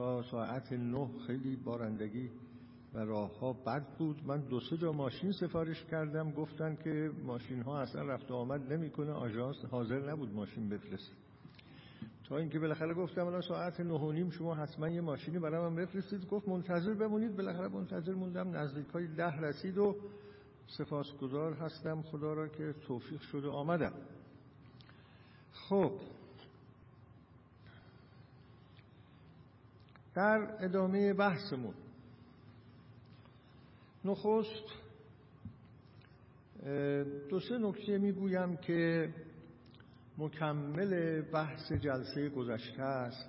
تا ساعت نه خیلی بارندگی و راه ها بد بود. من دو سه جا ماشین سفارش کردم. گفتن که ماشین ها اصلا رفت و آمد نمی‌کنه. آژانس حاضر نبود ماشین بفرست تا اینکه بالاخره گفتم الان ساعت نه و نیم شما حتما یه ماشینی برای من بفرستید. گفت منتظر بمونید. بالاخره منتظر موندم. نزدیک های ده رسید و سپاسگزار هستم. خدا را که توفیق شده آمدم. خب در ادامه بحثمون. نخست دو سه نکته می‌گویم که مکمل بحث جلسه گذشته است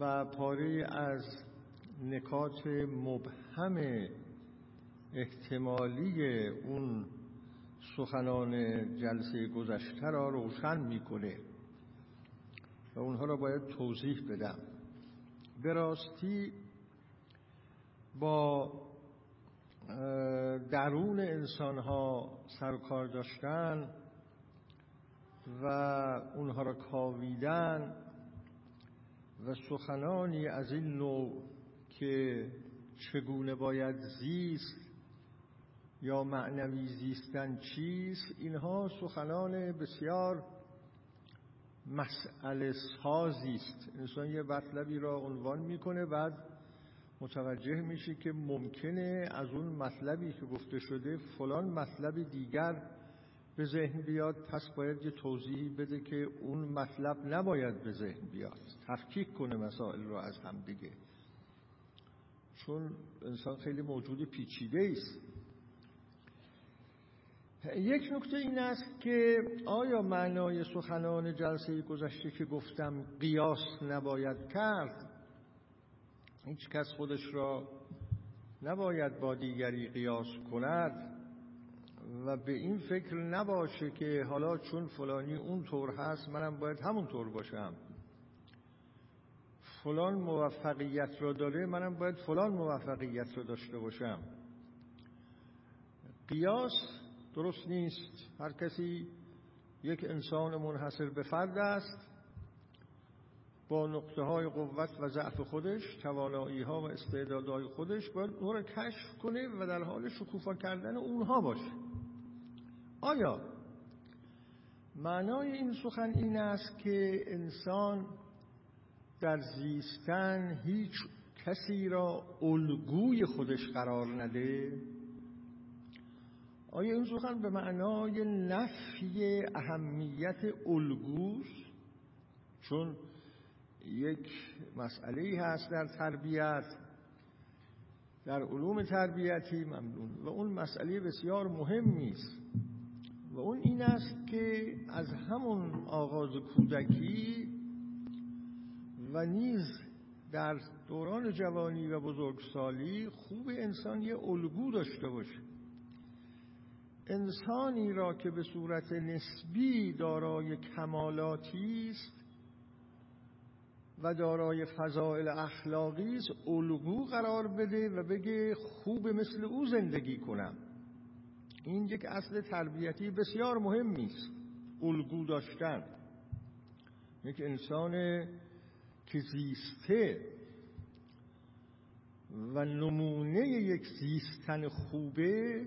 و پاره از نکات مبهم احتمالی اون سخنان جلسه گذشته را روشن می‌کنه و اونها را باید توضیح بدم. به راستی با درون انسان ها سرکار داشتن و اونها را کاویدن و سخنانی از این نوع که چگونه باید زیست یا معنوی زیستن چیست اینها سخنان بسیار مسئله سازی است. انسان یه مطلبی را عنوان می‌کنه بعد متوجه میشه که ممکنه از اون مطلبی که گفته شده فلان مطلب دیگر به ذهن بیاد. پس باید یه توضیحی بده که اون مطلب نباید به ذهن بیاد. تفکیک کنه مسائل رو از هم دیگه. چون انسان خیلی موجود پیچیده است. یک نکته این است که آیا معنای سخنان جلسه گذشته که گفتم قیاس نباید کرد؟ هیچ کس خودش را نباید با دیگری قیاس کند و به این فکر نباشه که حالا چون فلانی اون طور هست منم باید همون طور باشم. فلان موفقیت را داره منم باید فلان موفقیت را داشته باشم. قیاس درست نیست. هر کسی یک انسان منحصر به فرد است. با نقطه های قوت و ضعف خودش توانایی ها و استعدادهای خودش باید اون را کشف کنه و در حال شکوفا کردن اونها باشه. آیا معنای این سخن این است که انسان در زیستن هیچ کسی را الگوی خودش قرار نده؟ آیا این سخن به معنای نفی اهمیت الگوست چون یک مسئله هست در تربیت در علوم تربیتی ممنون. و اون مسئله بسیار مهمی است. و اون این است که از همون آغاز کودکی و نیز در دوران جوانی و بزرگسالی خوب انسان یه الگو داشته باشه. انسانی را که به صورت نسبی دارای کمالاتی است و دارای فضائل اخلاقی است الگو قرار بده و بگه خوب مثل او زندگی کنم. این یک اصل تربیتی بسیار مهمی است الگو داشتن. یک انسان که زیسته و نمونه یک زیستن خوبه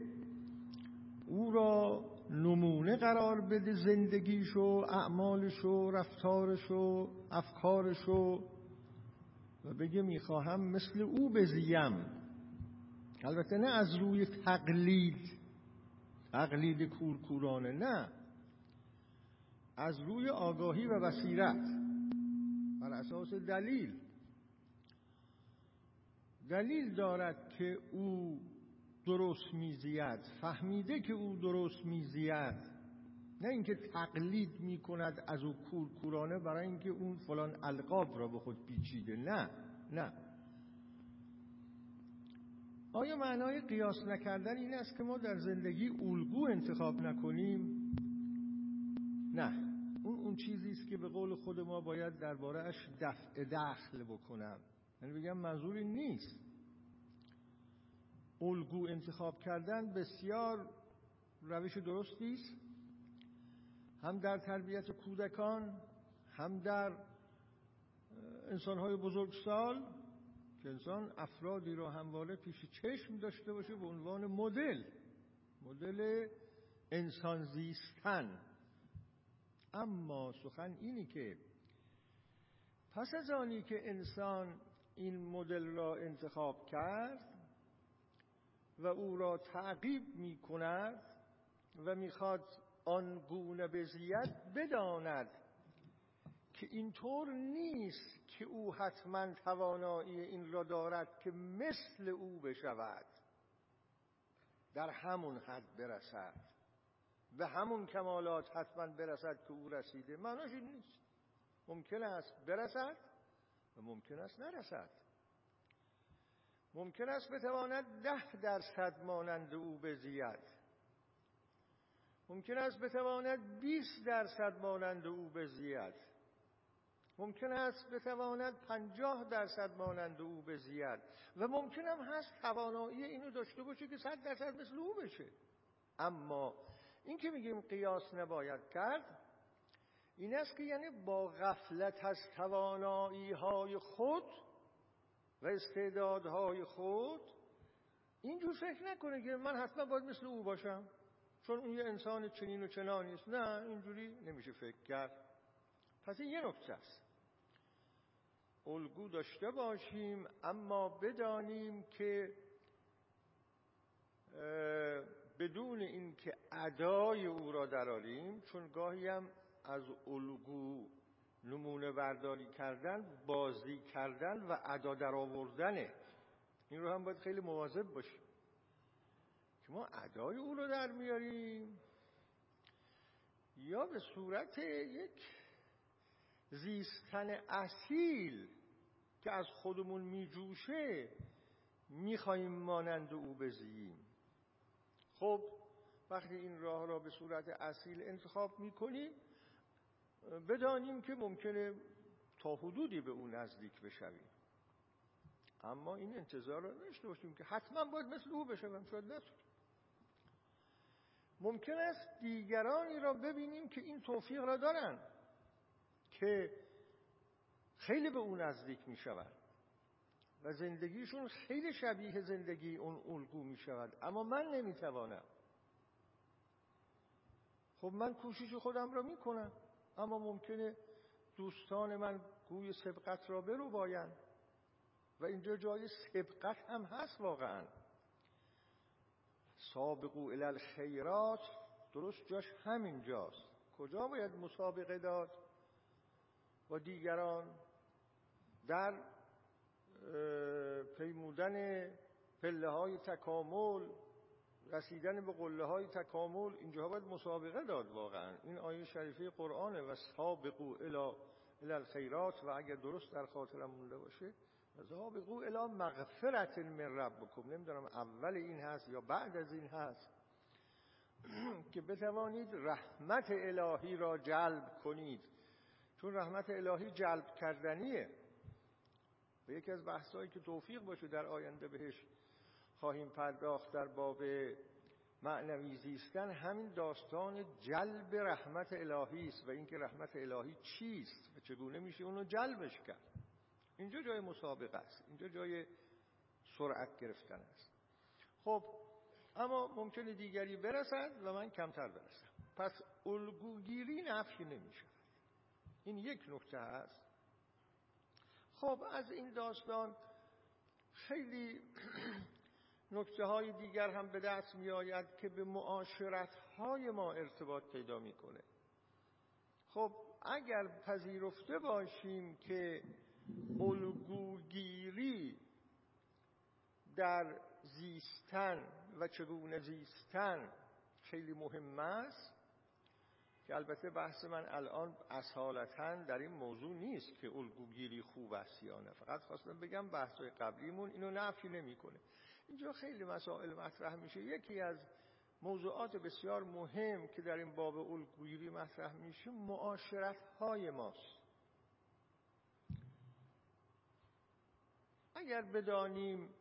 او را نمونه قرار بده زندگیشو اعمالشو رفتارشو افکارشو و بگه می‌خواهم مثل او بزیم. البته نه از روی تقلید تقلید کورکورانه نه. از روی آگاهی و بصیرت. بر اساس دلیل. دلیل دارد که او درست میزید فهمیده که او درست میزید. نه اینکه تقلید می‌کند از او کورکورانه برای اینکه اون فلان القاب را به خود پیچیده. نه نه. آیا معنای قیاس نکردن این است که ما در زندگی الگو انتخاب نکنیم؟ نه. اون اون چیزی است که به قول خود ما باید دربارهش دفع دخل بکنم. یعنی بگم منظوری نیست. الگو انتخاب کردن بسیار روش درستی است. هم در تربیت کودکان هم در انسان های بزرگسال که انسان افرادی را همواره پیش چشم داشته باشه به عنوان مدل مدل انسان زیستن اما سخن اینی که پس از آنی که انسان این مدل را انتخاب کرد و او را تعقیب می کند و می‌خواد آن گونه بزید بداند که اینطور نیست که او حتما توانایی این را دارد که مثل او بشود. در همون حد برسد به همون کمالات حتما برسد که او رسیده. معناش این نیست. ممکن است برسد و ممکن است نرسد. ممکن است بتواند ده درصد مانند او بزید. ممکن است بتواند 20 درصد مانند او بزید. ممکن است بتواند پنجاه درصد مانند او بزید. و ممکن هم هست توانایی اینو داشته باشه که صد درصد مثل او بشه. اما این که میگیم قیاس نباید کرد این است که یعنی با غفلت از توانایی های خود و استعدادهای خود اینجور فکر نکنه که من حتما باید مثل او باشم چون اون یه انسان چنین و چنانی است نه اینجوری نمیشه فکر کرد. پس این یه نکته است. الگو داشته باشیم اما بدانیم که بدون اینکه ادای او را دراریم چون گاهی هم از الگو نمونه برداری کردن بازی کردن و ادا در آوردنه این رو هم باید خیلی مواظب باشیم. که ما ادای او رو در میاریم. یا به صورت یک زیستن اصیل که از خودمون میجوشه می‌خواهیم مانند او بزییم. خب وقتی این راه را به صورت اصیل انتخاب می‌کنیم بدانیم که ممکنه تا حدودی به اون نزدیک بشویم. اما این انتظار را داشته باشیم که حتما باید مثل او بشویم شاید نتونیم ممکن است دیگرانی را ببینیم که این توفیق را دارن که خیلی به اون نزدیک می شود و زندگیشون خیلی شبیه زندگی اون الگو می شود اما من نمی توانم خب من کوشش خودم را می کنم اما ممکنه دوستان من گوی سبقت را برو باین و اینجا جای سبقت هم هست واقعا. سابقو الى خیرات درست جاش همینجاست. کجا باید مسابقه داد؟ با دیگران. در پیمودن پله های تکامل. رسیدن به قله های تکامل اینجا باید مسابقه داد واقعا. این آیه شریفه قرآنه و سابقو الى الخیرات و اگر درست در خاطرم مونده باشه سابقو الى مغفرت من ربکم. نمی‌دونم اول این هست یا بعد از این هست. که بتوانید رحمت الهی را جلب کنید. چون رحمت الهی جلب کردنیه. به یکی از بحثایی که توفیق باشه در آینده بهش خواهیم پرداخت در باب معنوی زیستن همین داستان جلب رحمت الهی است و اینکه رحمت الهی چیست و چگونه میشه اونو جلبش کرد. اینجا جای مسابقه است. اینجا جای سرعت گرفتن است. خب اما ممکنه دیگری برسد و من کمتر برسم. پس الگوگیری نفی نمیشه. این یک نکته است. خب از این داستان خیلی نکته های دیگر هم به دست می آید که به معاشرت های ما ارتباط پیدا می‌کنه. خب اگر پذیرفته باشیم که الگوگیری در زیستن و چگونه زیستن خیلی مهم است که البته بحث من الان اصالتا در این موضوع نیست که الگوگیری خوب است یا نه. فقط خواستم بگم بحث قبلیمون اینو نفی نمی‌کنه. اینجا خیلی مسائل مطرح میشه. یکی از موضوعات بسیار مهم که در این باب الگویی مطرح میشه معاشرت های ماست. اگر بدانیم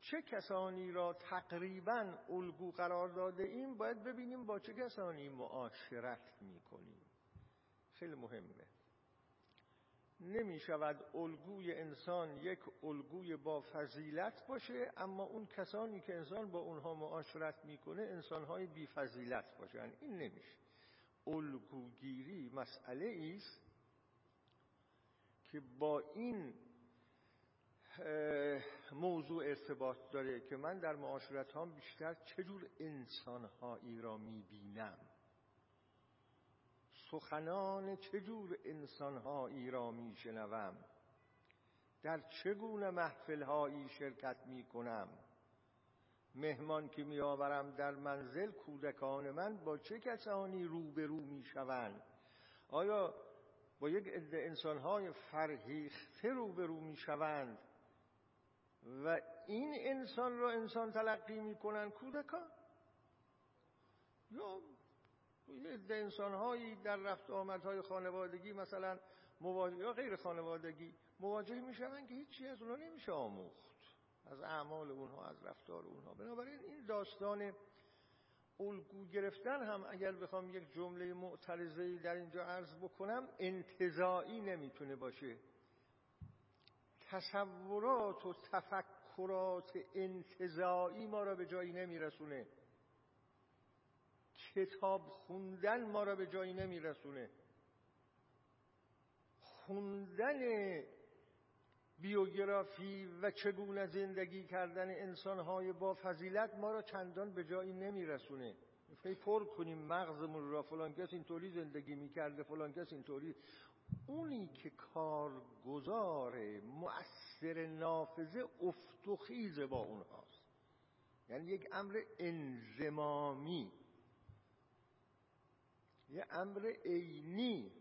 چه کسانی را تقریبا الگو قرار داده ایم باید ببینیم با چه کسانی معاشرت می‌کنیم. خیلی مهمه. نمی شود الگوی انسان یک الگوی با فضیلت باشه اما اون کسانی که انسان با اونها معاشرت می‌کنه انسانهای بی فضیلت باشن. این نمیشه. الگوگیری مسئله است که با این موضوع ارتباط داره که من در معاشرت هم بیشتر چجور انسانهایی را می‌بینم. سخنان چجور انسانهایی را میشنوم؟ در چگونه محفلهایی شرکت می‌کنم؟ مهمان که میآورم در منزل کودکان من با چه کسانی روبرو می‌شوند؟ آیا با یک عده انسانهای فرهیخته روبرو می‌شوند؟ و این انسان را انسان تلقی می‌کنن کودکان؟ یا یه انسان هایی در رفت آمدهای خانوادگی مثلا مواجه یا غیر خانوادگی مواجه میشن که هیچی از اونها نمیشه آموخت. از اعمال اونها از رفتار اونها. بنابراین این داستان الگو گرفتن هم اگر بخوام یک جمله معترضه در اینجا عرض بکنم انتظاعی نمی‌تونه باشه. تصورات و تفکرات انتظاعی ما را به جایی نمیرسونه. کتاب خوندن ما را به جایی نمیرسونه. خوندن بیوگرافی و چگونه زندگی کردن انسانهای با فضیلت ما را چندان به جایی نمیرسونه. فی پر کنیم مغزمون را فلان کس اینطوری زندگی می‌کرده فلان کس اینطوری. اونی که کارگزار مؤثر نافذه افتخیز با اونهاست. یعنی یک امر انزمامی. یه امر عینی.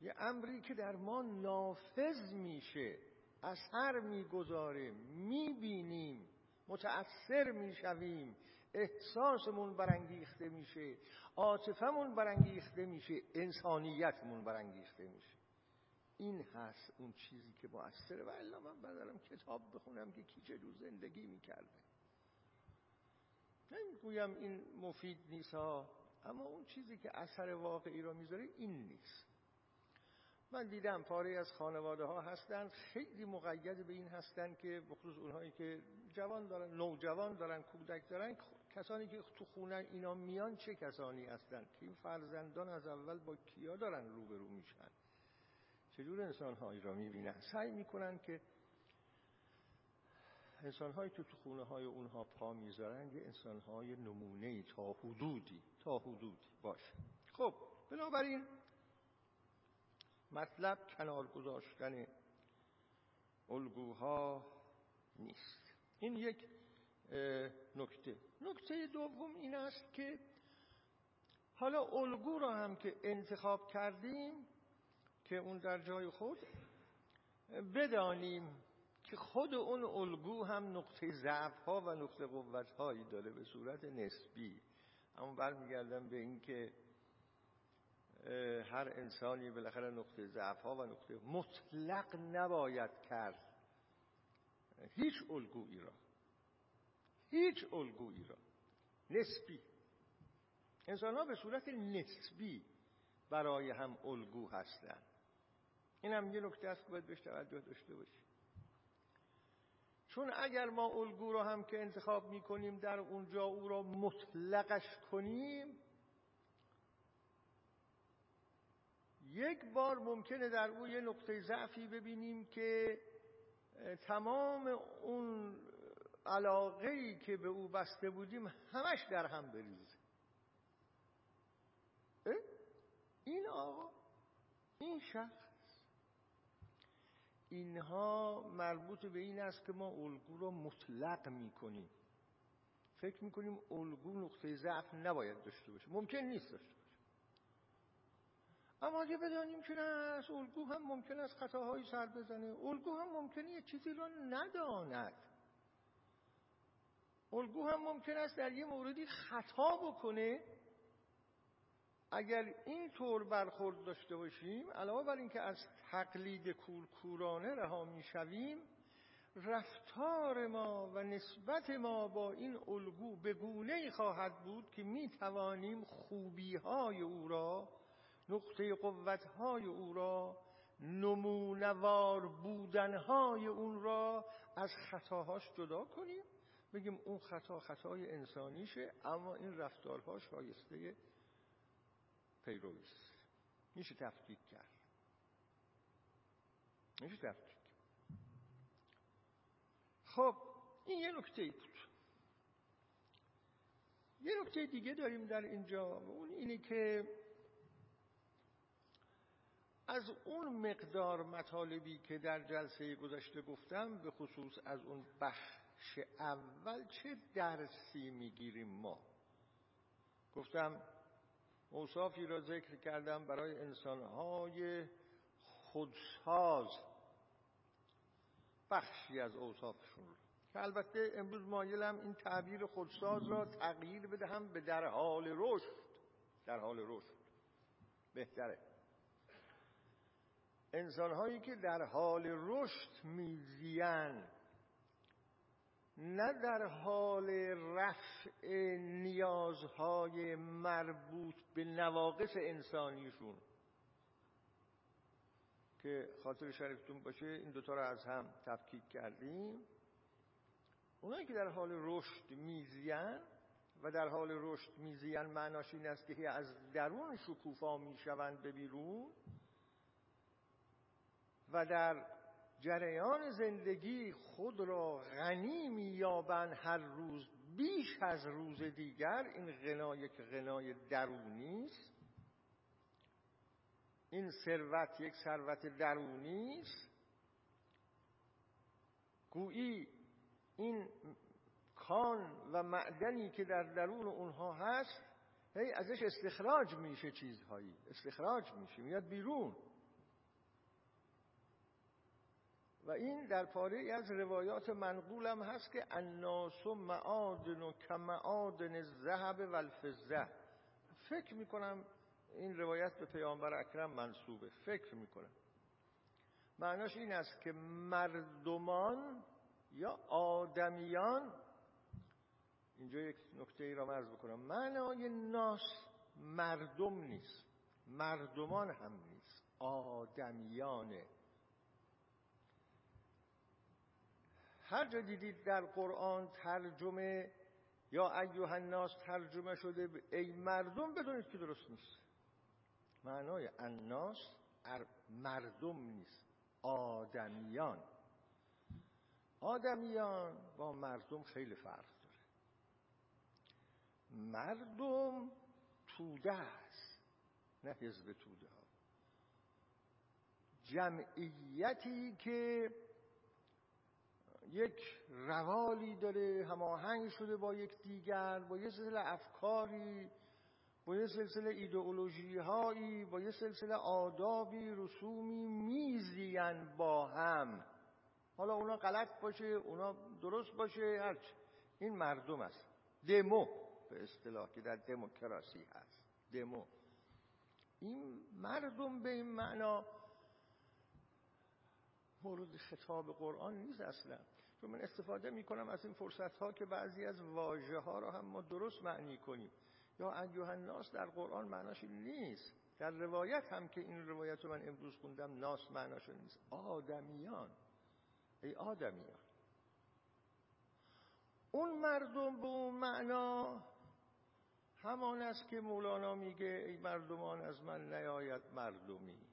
یه امری که در ما نافذ میشه. اثر می‌گذاره می‌بینیم متأثر می‌شویم. احساسمون برانگیخته میشه. عاطفمون برانگیخته میشه. انسانیتمون برانگیخته میشه. این هست اون چیزی که مؤثره و الا من بدارم کتاب بخونم که کی چه زندگی می‌کرده. نمی‌گویم این مفید نیست ها اما اون چیزی که اثر واقعی را می‌ذاره این نیست. من دیدم پاره از خانواده ها هستن خیلی مقید به این هستن که بخصوص اونهایی که جوان دارن نوجوان دارن کودک دارن کسانی که تو خونه اینا میان چه کسانی هستن؟ که این فرزندان از اول با کیا دارن روبرو میشن؟ چجور انسان هایی را می‌بینن؟ سعی می‌کنن که انسان هایی تو خونه های اونها پا می‌ذارن یه انسان های نمونه تا حدودی تا حدودی. باشه. خب بنابراین مطلب کنار گذاشتن الگوها نیست. این یک نکته. نکته دوم این است که حالا الگو را هم که انتخاب کردیم که اون در جای خود بدانیم که خود اون الگو هم نقطه ضعف ها و نقطه قوت هایی داره به صورت نسبی. اما برمیگردم به اینکه هر انسانی بالاخره نقطه ضعف ها و نقطه مطلق نباید کرد. هیچ الگویی را. هیچ الگویی را. نسبی. انسان ها به صورت نسبی برای هم الگو هستند. این هم یه نکته است که باید بهش توجه داشته باشیم. چون اگر ما الگو را هم که انتخاب می‌کنیم در اونجا او را مطلقش کنیم یک بار ممکنه در او یه نقطه ضعفی ببینیم که تمام اون علاقه که به او بسته بودیم همش در هم بریزه. این آقا این شخص اینها مربوط به این است که ما الگو را مطلق می‌کنیم. فکر می‌کنیم الگو نقطه ضعف نباید داشته باشه. ممکن نیست داشته باشه. اما اگه بدانیم که نه از الگو هم ممکن است خطاهایی سر بزنه. الگو هم ممکنه یه چیزی را نداند. الگو هم ممکن است در یه موردی خطا بکنه. اگر این طور برخورد داشته باشیم علاوه بر اینکه از تقلید کورکورانه رها می‌شویم رفتار ما و نسبت ما با این الگو به گونه خواهد بود که می توانیم خوبی های او را نقطه قوتهای او را نمونوار بودنهای اون را از خطاهاش جدا کنیم. بگیم اون خطا خطای انسانیشه اما این رفتارها شایسته پیرویست میشه تفکیک کرد. میشه تفکیک خب این یه نکته ای بود. یه نکته دیگه داریم در اینجا. اون اینه که از اون مقدار مطالبی که در جلسه گذشته گفتم به خصوص از اون بخش اول چه درسی می‌گیریم ما؟ گفتم اوصافی را ذکر کردم برای انسانهای خودساز. بخشی از اوصافشون رو. که البته امروز مایلم این تعبیر خودساز را تغییر بدهم به در حال رشد. در حال رشد. بهتره. انسانهایی که در حال رشد میزیان نه در حال رفع نیازهای مربوط به نواقص انسانیشون. که خاطر شریفتون باشه این دوتا رو از هم تفکیک کردیم. اونایی که در حال رشد میزیان و در حال رشد میزیان معناش این است که از درون شکوفا می‌شوند به بیرون و در جریان زندگی خود را غنی مییابند هر روز بیش از روز دیگر. این غنا یک غنای درونی است. این ثروت یک ثروت درونی است. گویی این کان و معدنی که در درون اونها هست هی ازش استخراج میشه چیزهایی. استخراج میشه میاد بیرون. و این در پاره از روایات منقولم هست که الناس معادن و کمعادن الذهب و الفضه. فکر می‌کنم این روایت به پیامبر اکرم منصوبه. فکر می‌کنم. معناش این است که مردمان یا آدمیان اینجا یک نکته ای را مرز بکنم. معنای ناس مردم نیست. مردمان هم نیست. آدمیانه هر جا دیدید در قرآن ترجمه یا ایوه الناس ترجمه شده ای مردم بدونید که درست نیست. معنای الناس مردم نیست آدمیان. آدمیان با مردم خیلی فرق داره. مردم توده است نه حزب توده ها. جمعیتی که یک روالی داره هماهنگ شده با یک دیگر با یه سلسله افکاری با یه سلسله ایدئولوژی هایی با یه سلسله آدابی رسومی میزین با هم. حالا اونا غلط باشه اونا درست باشه هرچی. این مردم است. دمو به اصطلاح که در دموکراسی هست. دمو. این مردم به این معنا مورد خطاب قرآن نیست اصلا. چون من استفاده می کنم از این فرصت ها که بعضی از واژه ها را هم ما درست معنی کنیم. یا ایوه الناس در قرآن معناش نیست. در روایت هم که این روایت رو من امروز خوندم ناس معناش نیست. آدمیان. ای آدمیان. اون مردم به اون معنا همان است که مولانا میگه ای مردمان از من نیاید مردمی.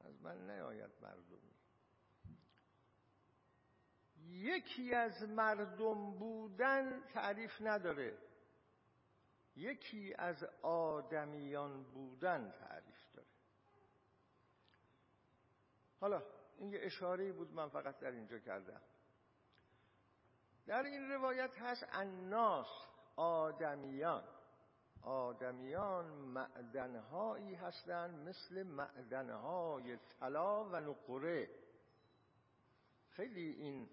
از من نیاید مردمی. یکی از مردم بودن تعریف نداره. یکی از آدمیان بودن تعریف داره. حالا این یه اشاره بود من فقط در اینجا کردم. در این روایت هست الناس آدمیان. آدمیان معدنهایی هستند مثل معدنهای طلا و نقره. خیلی این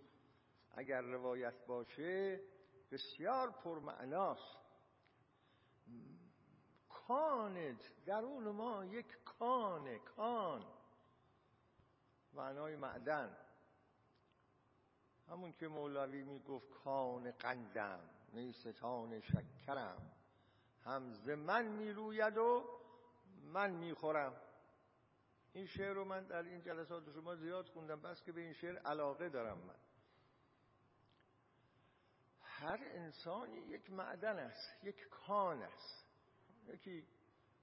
اگر روایت باشه بسیار پرمعناست. کانت درون ما یک کانه کان. معنای معدن. همون که مولوی می‌گفت کان قندم نیستان شکرم. هم من می‌روید و من می‌خورم. این شعر رو من در این جلسات شما زیاد خوندم بس که به این شعر علاقه دارم من. هر انسانی یک معدن است یک کان است. یکی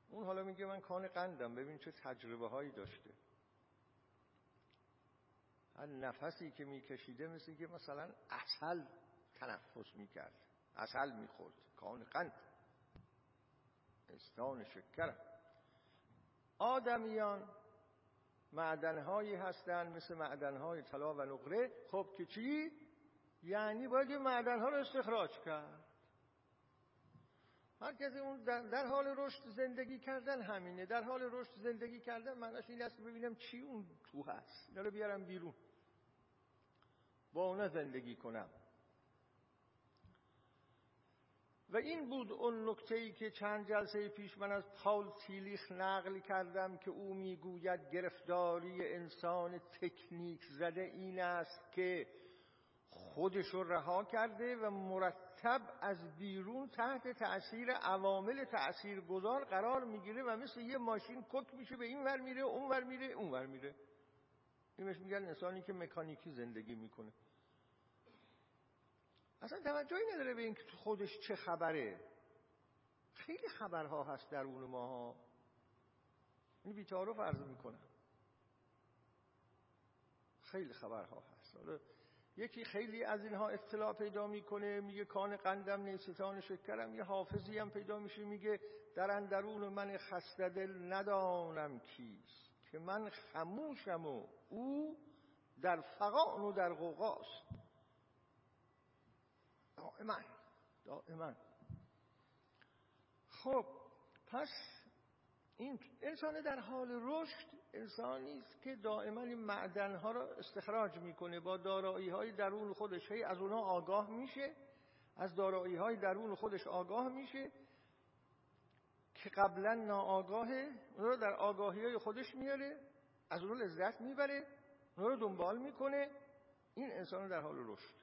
اون حالا میگه من کان قندم ببین چه تجربه هایی داشته. هر نفسی که میکشیده مثل که مثلا اصل تنفس می‌کرد اصل می‌خورد کان قند استان شکرم آدمیان معدنهایی هستند مثل معدنهای طلا و نقره. خب که چی؟ یعنی باید این معدنها رو استخراج کرد. هر کسی اون در حال رشد زندگی کردن همینه. در حال رشد زندگی کردن معناش این است ببینم چی اون تو هست. اینا رو بیارم بیرون. با اونا زندگی کنم. و این بود اون نکته ای که چند جلسه پیش من از پاول تیلیخ نقل کردم که او می‌گوید گرفتاری انسان تکنیک زده این است که خودش رو رها کرده و مرتب از بیرون تحت تأثیر عوامل تأثیر گذار قرار می‌گیره و مثل یه ماشین کک میشه به این ور میره اون ور میره اون ور میره. این میگن انسانی که مکانیکی زندگی می‌کنه. اصلا توجهی نداره به اینکه خودش چه خبره. خیلی خبرها هست در اون ماها. این بیتارو فرض می‌کنم. خیلی خبرها هست. یکی خیلی از اینها اطلاع پیدا می‌کنه میگه کان قندم نیستان شکرم یه حافظی هم پیدا میشه میگه در اندرون من خسته دل ندانم کیست که من خموشم و او در فقان و در غوغاست. دائما دائما. خب پس این انسان در حال رشد انسانی است که دائما این معدن ها را استخراج می‌کنه. با دارایی های درون خودش هی از اونها آگاه میشه. از دارایی های درون خودش آگاه میشه که قبلا ناآگاهه اون رو در آگاهی های خودش میاره از اون لذت می‌بره اون رو دنبال می‌کنه. این انسان در حال رشد.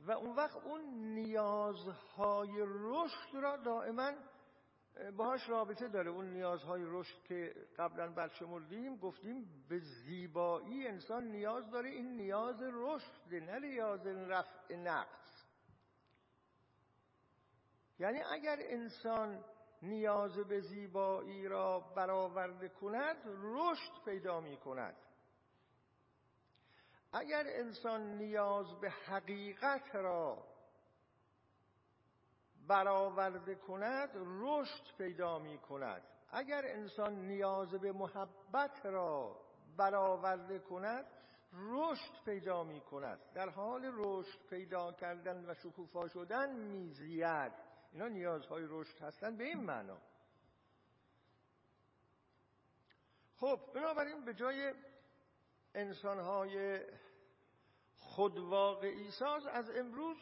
و اون وقت اون نیازهای رشد را دائما باهاش رابطه داره. اون نیازهای رشد که قبلا برشمردیم گفتیم به زیبایی انسان نیاز داره. این نیاز رشد نه نیاز رفع نقص. یعنی اگر انسان نیاز به زیبایی را برآورده کند رشد پیدا می کند. اگر انسان نیاز به حقیقت را برآورده کند رشد پیدا می کند اگر انسان نیاز به محبت را برآورده کند رشد پیدا می کند در حال رشد پیدا کردن و شکوفا شدن میزید. اینا نیازهای رشد هستند به این معنا. خب بنابراین به جای انسانهای خودواقعی ساز از امروز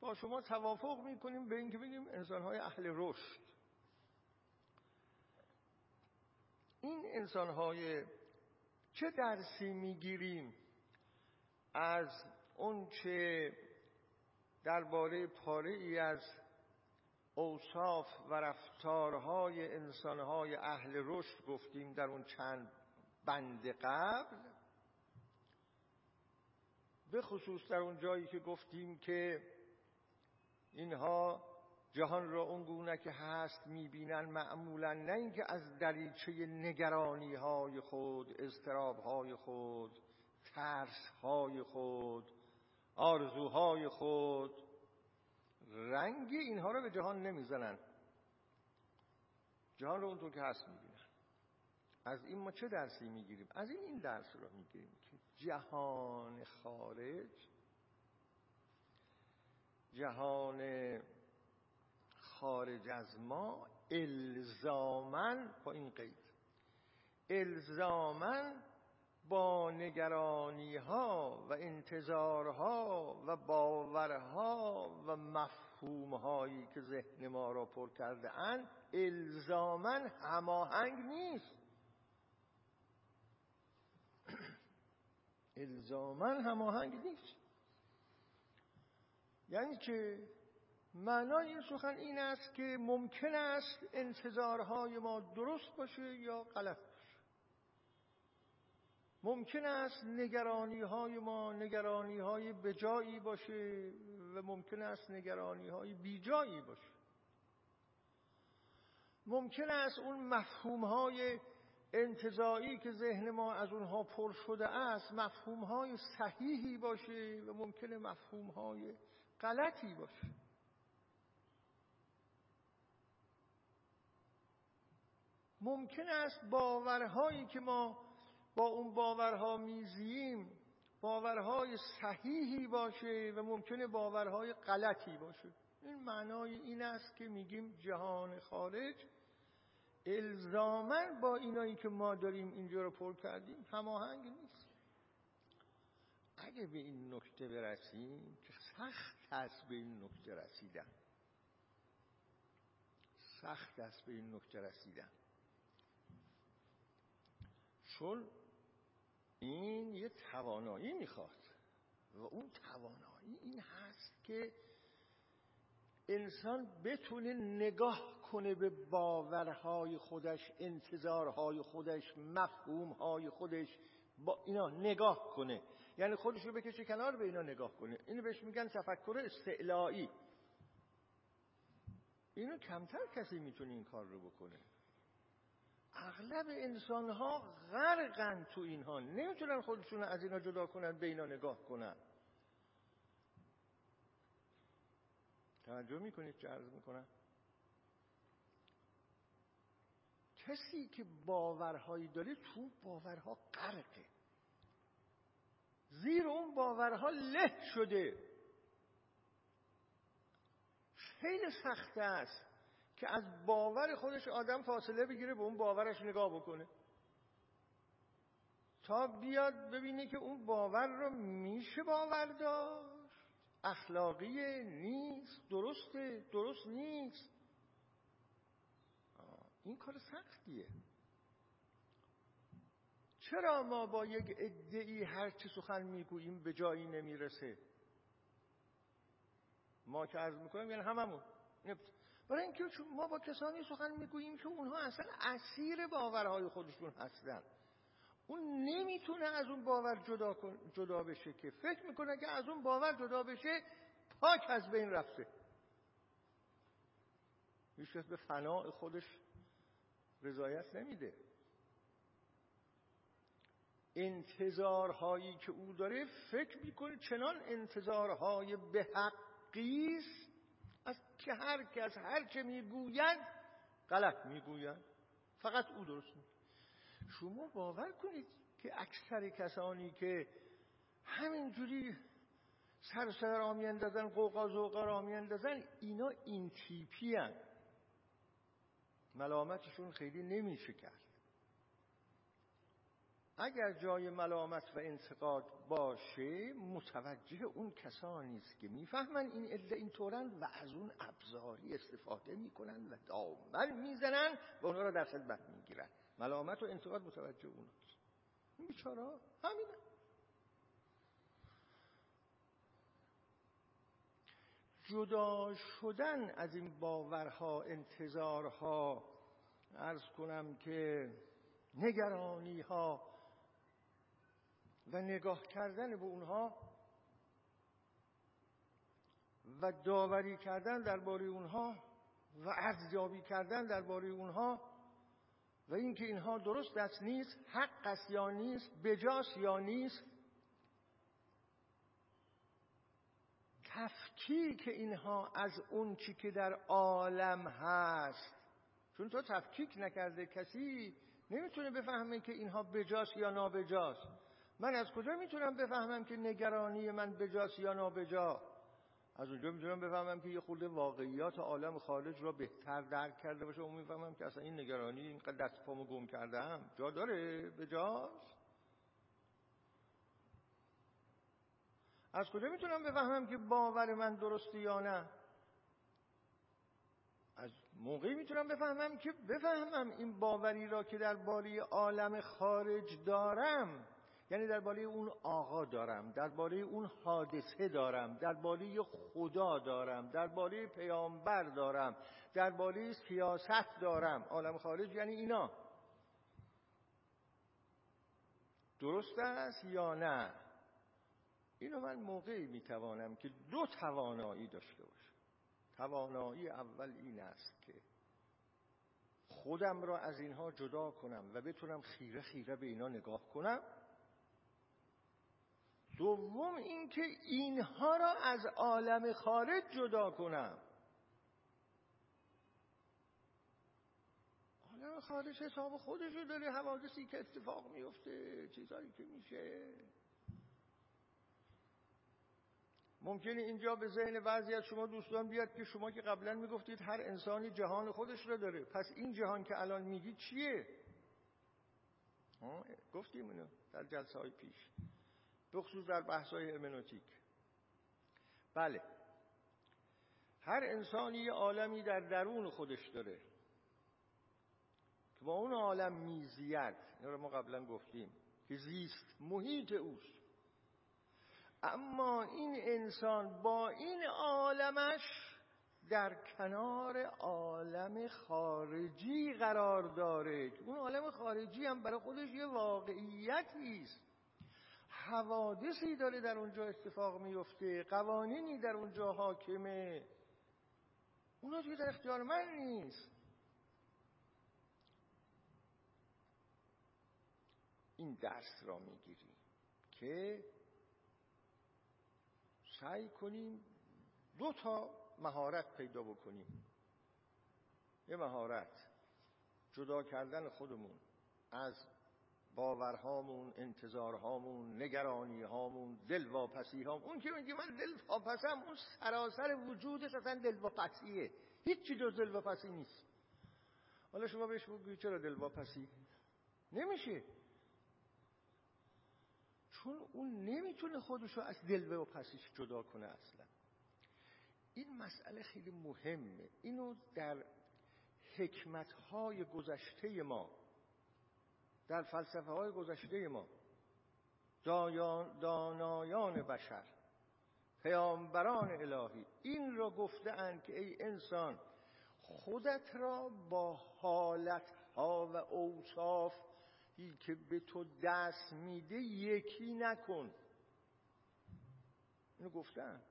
با شما توافق می‌کنیم به اینکه بگیم انسانهای اهل رشد. این انسانهای چه درسی می‌گیریم از اون چه درباره پاره ای از اوصاف و رفتارهای انسانهای اهل رشد گفتیم در اون چند بند قبل به خصوص در اون جایی که گفتیم که اینها جهان را اون گونه که هست می‌بینن معمولا نه اینکه از دریچه نگرانی های خود استراب های خود ترس های خود آرزوهای خود رنگ اینها رو به جهان نمی‌زنن. جهان رو اونطور که هست می‌بینن. از این ما چه درسی می‌گیریم؟ از این این درس رو می‌گیریم که جهان خارج جهان خارج از ما الزامن با این قید. الزامن با نگرانی ها و انتظارها و باورها و مفهوم هایی که ذهن ما را پر کرده اند الزامن هماهنگ نیست. الزامن هماهنگ نیست. یعنی که معنای این سخن این است که ممکن است انتظارهای ما درست باشه یا غلط باشه. ممکن است نگرانی های ما نگرانی های بجایی باشه و ممکن است نگرانی های بیجایی باشه. ممکن است اون مفهوم های انتظایی که ذهن ما از اونها پر شده است مفهوم های صحیحی باشه و ممکن مفهوم های غلطی باشه. ممکن است باورهایی که ما با اون باورها میزیم باورهای صحیحی باشه و ممکنه باورهای غلطی باشه. این معنای این است که میگیم جهان خارج الزامن با اینایی که ما داریم اینجا رو پر کردیم هماهنگ نیست. اگه به این نکته برسیم که سخت است به این نکته رسیدن سخت است به این نکته رسیدن چون این یه توانایی می‌خواد و اون توانایی این هست که انسان بتونه نگاه کنه به باورهای خودش انتظارهای خودش مفهومهای خودش با اینا نگاه کنه. یعنی خودش رو بکشه کنار به اینا نگاه کنه. اینو بهش میگن تفکر استعلایی. اینو کمتر کسی می‌تونه این کار رو بکنه. اغلب انسان ها غرقن تو اینها. نمی‌تونن خودشون از اینا جدا کنن به اینا نگاه کنن. توجه می‌کنید چه عرض می‌کنن کسی که باورهایی داره تو باورها غرقه. زیر اون باورها له شده. خیلی سخت است که از باور خودش آدم فاصله بگیره به اون باورش نگاه بکنه. تا بیاد ببینه که اون باور رو میشه باور داشت. اخلاقی نیست درسته درست نیست. این کار سختیه. چرا ما با یک ادعی هر چی سخن می‌گوییم به جایی نمی‌رسه؟ ما که عرض می‌کنیم یعنی هممون. برای اینکه ما با کسانی سخن می‌گوییم که اونها اصلا اسیر باورهای خودشون هستن. اون نمی‌تونه از اون باور جدا, جدا بشه که فکر می‌کنه که از اون باور جدا بشه پاک از بین رفته. هیچ به فناع خودش رضایت نمیده. انتظارهایی که او داره فکر می‌کنه چنان انتظارهای به حقیست از که هر کس هر چه می‌گویند غلط می‌گویند فقط او درست میگه. شما باور کنید که اکثر کسانی که همینجوری سر سر را میاندازن قوقا زوقا را میاندازن اینا این تیپی هن. ملامتشون خیلی نمیشه کرد. اگر جای ملامت و انتقاد باشه متوجه اون کسانی است که می‌فهمن این عده اینطورن و از اون ابزاری استفاده می‌کنن و دامن می‌زنن و اونا را در خدمت می‌گیرن. ملامت و انتقاد متوجه اوناست این بیچارا همینه. جدا شدن از این باورها انتظارها ارز کنم که نگرانی ها و نگاه کردن به اونها و داوری کردن درباره اونها و ارزیابی کردن درباره اونها و اینکه اینها درست است نیست حق است یا نیست بجاست یا نیست تفکیک اینها از اون چی که در عالم هست. چون تو تفکیک نکرده کسی نمی‌تونه بفهمه که اینها بجاست یا نابجاست. من از کجا می‌تونم بفهمم که نگرانی من بجاست یا نابجا؟ از اونجا می‌تونم بفهمم که یه خورده واقعیات عالم خارج را بهتر درک کرده باشه. اون می‌فهمم که اصلا این نگرانی اینقدر دست پامو گم کردم. جا داره بجاست از کجا می‌تونم بفهمم که باور من درسته یا نه؟ از موقعی می‌تونم بفهمم که بفهمم این باوری را که در باری عالم خارج دارم. یعنی درباره اون آقا دارم درباره اون حادثه دارم درباره خدا دارم درباره پیامبر دارم درباره سیاست دارم. عالم خارج یعنی اینا. درست است یا نه؟ اینو من موقعی می‌توانم که دو توانایی داشته باشم. توانایی اول این است که خودم را از اینها جدا کنم و بتونم خیره خیره به اینا نگاه کنم. دوم اینکه اینها را از عالم خارج جدا کنم. عالم خارج حساب خودشو داره حوادثی که اتفاق میفته چیزایی که میشه. ممکنه اینجا به ذهن بعضی از شما دوستان بیاد که شما که قبلا می‌گفتید هر انسانی جهان خودش را داره. پس این جهان که الان میگی چیه؟ گفتیم اینو در جلسه های پیش. بخصوص در بحث های امنوتیک بله. هر انسانی یه عالمی در درون خودش داره که اون عالم میزید. این رو ما قبلا گفتیم که زیست محیط اوست. اما این انسان با این عالمش در کنار عالم خارجی قرار داره اون عالم خارجی هم برای خودش یه واقعیتی است. حوادثی داره در اونجا اتفاق میفته قوانینی در اونجا حاکمه. اونا دیگه در اختیار من نیست. این درس را می‌گیریم که سعی کنیم دو تا مهارت پیدا بکنیم. یه مهارت جدا کردن خودمون از باورهامون انتظارهامون نگرانیهامون دلواپسی هامون اون که میگه من دل واپسم اون سراسر وجودش اصلا دلواپسیه. هیچی جز دلواپسی نیست. حالا شما بهش بگوی چرا دلواپسی؟ نمیشه. چون اون نمی‌تونه خودشو از دل و پسیش جدا کنه اصلا. این مسئله خیلی مهمه. اینو در حکمت های گذشته ما در فلسفه های گذشته ما دانایان بشر پیامبران الهی این را گفته که ای انسان خودت را با حالت ها و اوصاف که به تو دست میده یکی نکن. اینو گفتم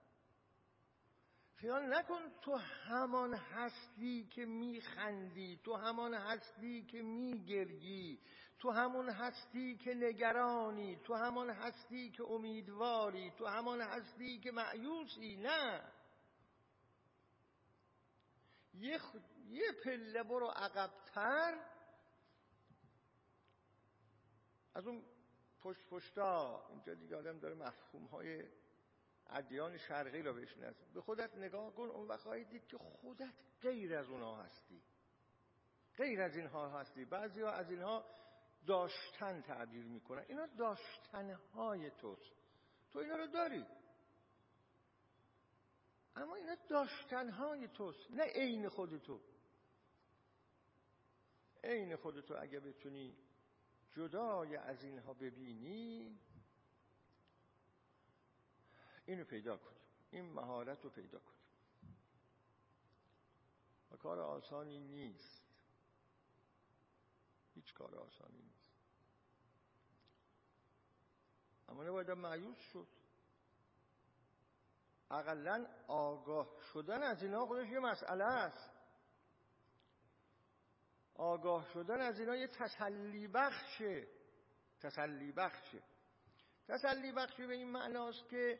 خیال نکن تو همان هستی که میخندی تو همان هستی که میگرگی. تو همان هستی که نگرانی تو همان هستی که امیدواری تو همان هستی که معیوسی نه. یه, یه پله برو عقبتر. از اون پشت پشتا اینجا دیگه آدم داره مفهوم های ادیان شرقی رو بشناسه. به خودت نگاه کن اون وقت خواهید دید که خودت غیر از اونها هستی. غیر از اینها هستی. بعضی ها از اینها داشتن تعبیر می‌کنن. اینا داشتنهای توست. تو اینا رو داری. اما اینا داشتنهای توست نه عین خودتو. عین خودتو اگه بتونی جدای از اینها ببینی اینو پیدا کنیم این مهارت رو پیدا کنیم و کار آسانی نیست. هیچ کار آسانی نیست. اما نباید معیوس شد. اقلا آگاه شدن از اینها خودش یه مسئله است. آگاه شدن از اینا یه تسلی بخشه. تسلی بخشه. تسلی بخشه به این معناست که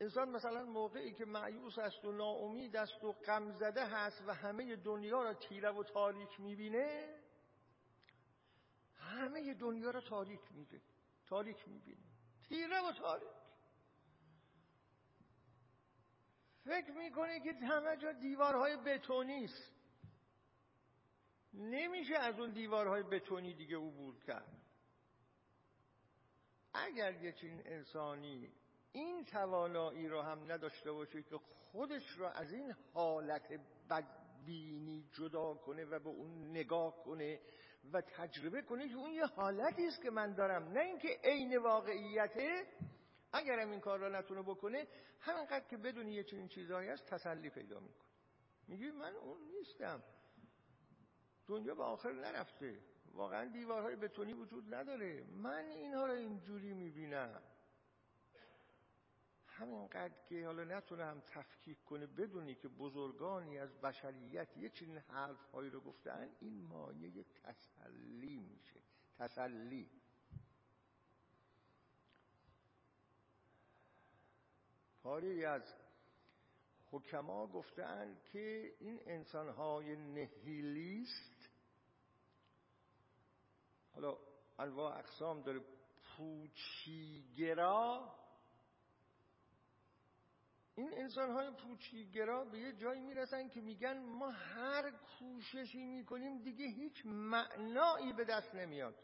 انسان مثلا موقعی که معیوس است و ناامید است و غم زده هست و همه دنیا را تیره و تاریک می‌بینه همه دنیا را تاریک می‌بینه تاریک می‌بینه. تیره و تاریک. فکر می‌کنه که همه جا دیوارهای بتونی است. نمیشه از اون دیوارهای بتونی دیگه عبور کرد. اگر یه چین انسانی این توانایی رو هم نداشته باشه که خودش رو از این حالت بدبینی جدا کنه و به اون نگاه کنه و تجربه کنید که اون یه حالتی است که من دارم. نه اینکه عین واقعیته اگرم این کار را نتونه بکنه همینقدر که بدونی یه چنین چیزهایی هست تسلی پیدا می‌کنه. میگی من اون نیستم. دنیا به آخر نرفته. واقعا دیوارهای بتونی وجود نداره. من اینها رو اینجوری می‌بینم. همینقدر که حالا نتونه هم تفکیک کنه بدونی که بزرگانی از بشریت یه چنین حرف هایی رو گفتن این مایه تسلی میشه. تسلی. پاری از حکما گفتن که این انسانهای نهیلیست حالا انواع اقسام داره پوچیگرا این انسان های پوچیگرا به یه جایی می‌رسن که میگن ما هر کوششی می‌کنیم دیگه هیچ معنایی به دست نمیاد.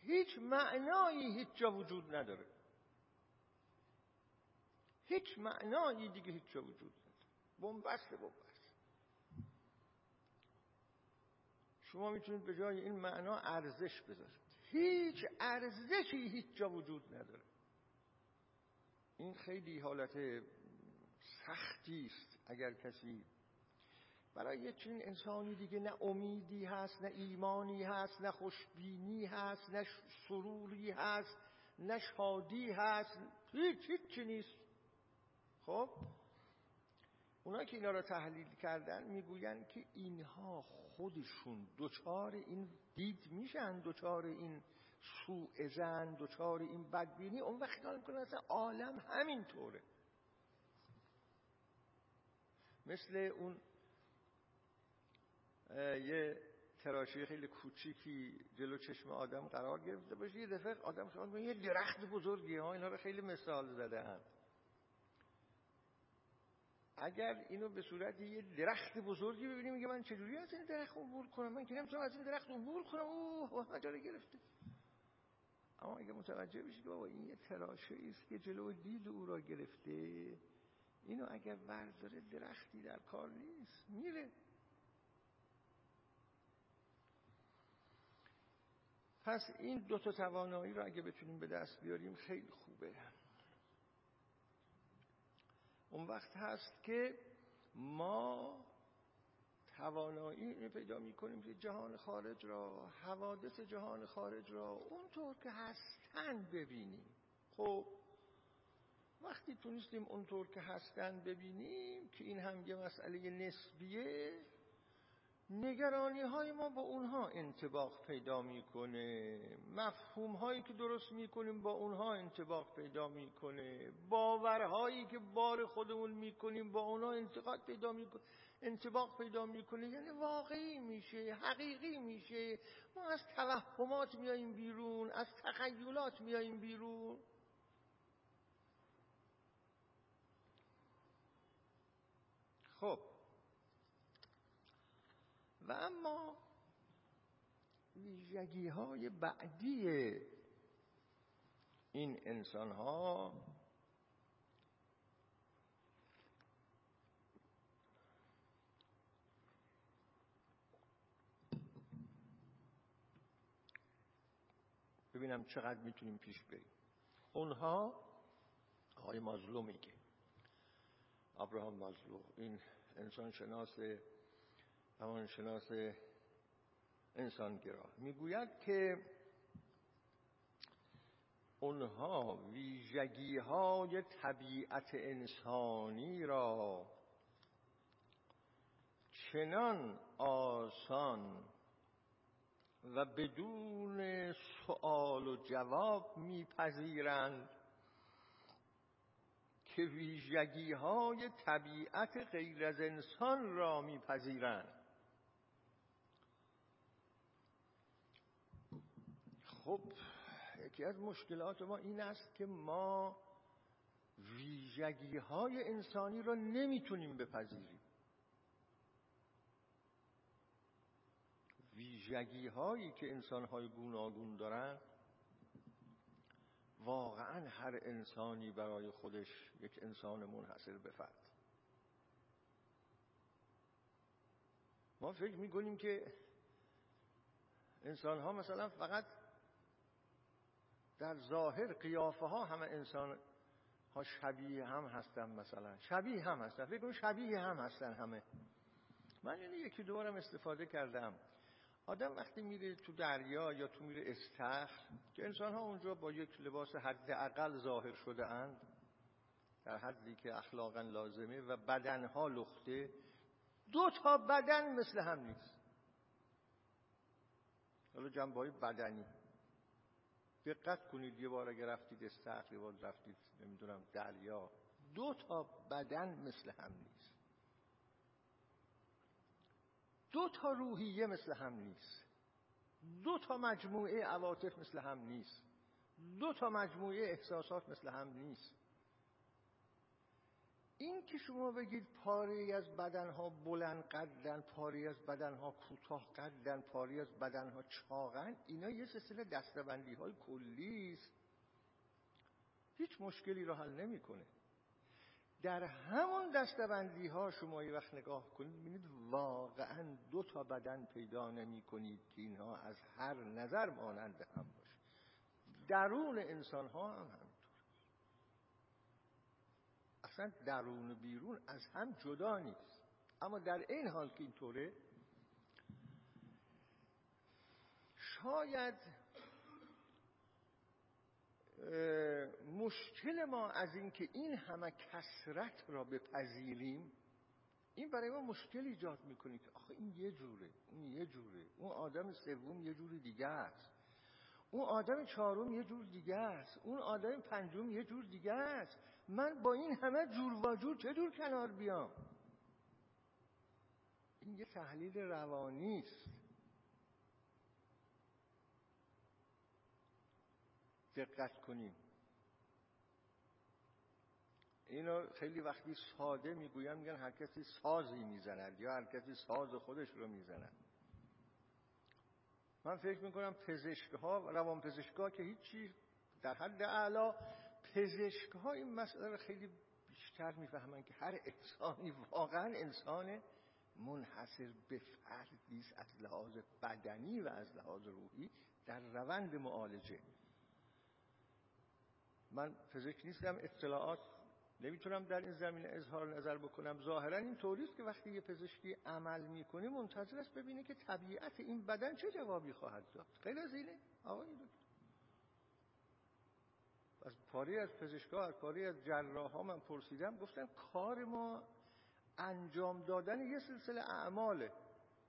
هیچ معنایی هیچ جا وجود نداره. هیچ معنایی دیگه هیچ جا وجود نداره. بنبست بنبست. شما می‌تونید به جای این معنا ارزش بذارید. هیچ ارزشی هیچ جا وجود نداره. این خیلی حالت سختی است اگر کسی. برای یه چنین انسانی دیگه نه امیدی هست نه ایمانی هست نه خوشبینی هست نه سروری هست نه شادی هست هیچ هیچ نیست. خب؟ اونا که اینا رو تحلیل کردن می‌گوین که اینها خودشون دوچار این دید میشن دوچار این سوء زن دوچار این بدبینی. اون وقت خیال می‌کنن اصلا عالم همینطوره. مثل اون یه تراشی خیلی کوچیکی جلو چشم آدم قرار گرفته باشه. یه دفعه آدم شما یه درخت بزرگی ها اینا رو خیلی مثال زده هم اگر اینو به صورت یه درخت بزرگی ببینیم میگه من چجوری از این درخت عبور کنم؟ من که نمی‌تونم از این درخت عبور کنم. اوه مجاله گرفته. اما اگه متوجه بشید بابا این یه تراشه است که جلو دید او را گرفته اینو اگر برداره درختی در کار نیست میره. پس این دو تا توانایی رو اگه بتونیم به دست بیاریم خیلی خوبه. اون وقت هست که ما توانایی پیدا می‌کنیم که جهان خارج را حوادث جهان خارج را اونطور که هستن ببینیم. خب وقتی تونستیم اونطور که هستن ببینیم که این هم یه مسئله نسبیه نگرانی های ما با اونها انتباق پیدا می‌کنه. مفهوم هایی که درست می‌کنیم با اونها انتباق پیدا می‌کنه. باورهایی که بار خودمون می‌کنیم با اونها انتقاد پیدا می‌کنه انتباق پیدا می‌کنه. یعنی واقعی میشه حقیقی میشه. ما از توهمات میاییم بیرون از تخیلات میاییم بیرون. خب. و اما ویژگی های بعدی این انسان ها ببینم چقدر می‌تونیم پیش بریم. اونها آقای مازلو میگه ابراهام مازلو این انسان شناس شناس انسانگرا می‌گوید که اونها ویژگی های طبیعت انسانی را چنان آسان و بدون سوال و جواب میپذیرند که ویژگی های طبیعت غیر از انسان را میپذیرند. خب یکی از مشکلات ما این است که ما ویژگی های انسانی را نمی‌تونیم بپذیریم. ویژگی هایی که انسان های گوناگون دارند واقعا هر انسانی برای خودش یک انسان منحصر به فرد. ما فکر می‌کنیم که انسان ها مثلا فقط در ظاهر قیافه ها همه انسان ها شبیه هم هستن مثلا. شبیه هم هستن. فکر شبیه هم هستن همه. من یعنی یکی دورم استفاده کردم. آدم وقتی میره تو دریا یا تو میره استخر که انسان ها اونجا با یک لباس حداقل ظاهر شده اند در حدی که اخلاقا لازمه و بدنها لخته دو تا بدن مثل هم نیست. حالا جنبه های بدنی. دقت کنید یه بار اگه رفتید استخر یه بار رفتید نمی‌دونم دریا. دو تا بدن مثل هم نیست. دو تا روحیه مثل هم نیست. دو تا مجموعه عواطف مثل هم نیست. دو تا مجموعه احساسات مثل هم نیست. این که شما بگید پاره از بدنها بلند قدن پاره از بدنها کوتاه قدن پاره از بدنها چاقن اینا یه سلسله دستبندی های کلی است هیچ مشکلی رو حل نمی‌کنه. در همون دستبندی ها شما یه وقت نگاه کنید ببینید واقعا دو تا بدن پیدا نمی کنید که اینها از هر نظر مانند هم باشه درون انسان ها هم همینطور. اصلا درون و بیرون از هم جدا نیست. اما در این حال که اینطوره شاید مشکل ما از اینکه این همه کسرت را بپذیریم این برای ما مشکل ایجاد می‌کنه که آخه این یه جوره اون یه جوره. اون آدم سوم یه جور دیگه است. اون آدم چهارم یه جور دیگه است. اون آدم پنجم یه جور دیگه است. من با این همه جور و جور چه کنار بیام؟ این یه تحلیل روانی است. دقت کنیم. اینو خیلی وقتی ساده می‌گویم میگن هر کسی سازی می‌زند یا هر کسی ساز خودش رو می‌زند. من فکر می‌کنم پزشک ها و روان پزشک ها که هیچی در حد اعلا پزشک ها این مسئله رو خیلی بیشتر می‌فهمن که هر انسانی واقعا انسان منحصر به فردی از لحاظ بدنی و از لحاظ روحی در روند معالجه. من پزشک نیستم اطلاعات نمی‌تونم در این زمینه اظهار نظر بکنم. ظاهرا این طوریست که وقتی یه پزشکی عمل می‌کنه منتظر است ببینه که طبیعت این بدن چه جوابی خواهد داد. خیلی از اینه آقای دکتر. از پاری از پزشکا از پاری از جراح من پرسیدم گفتن کار ما انجام دادن یه سلسله اعماله.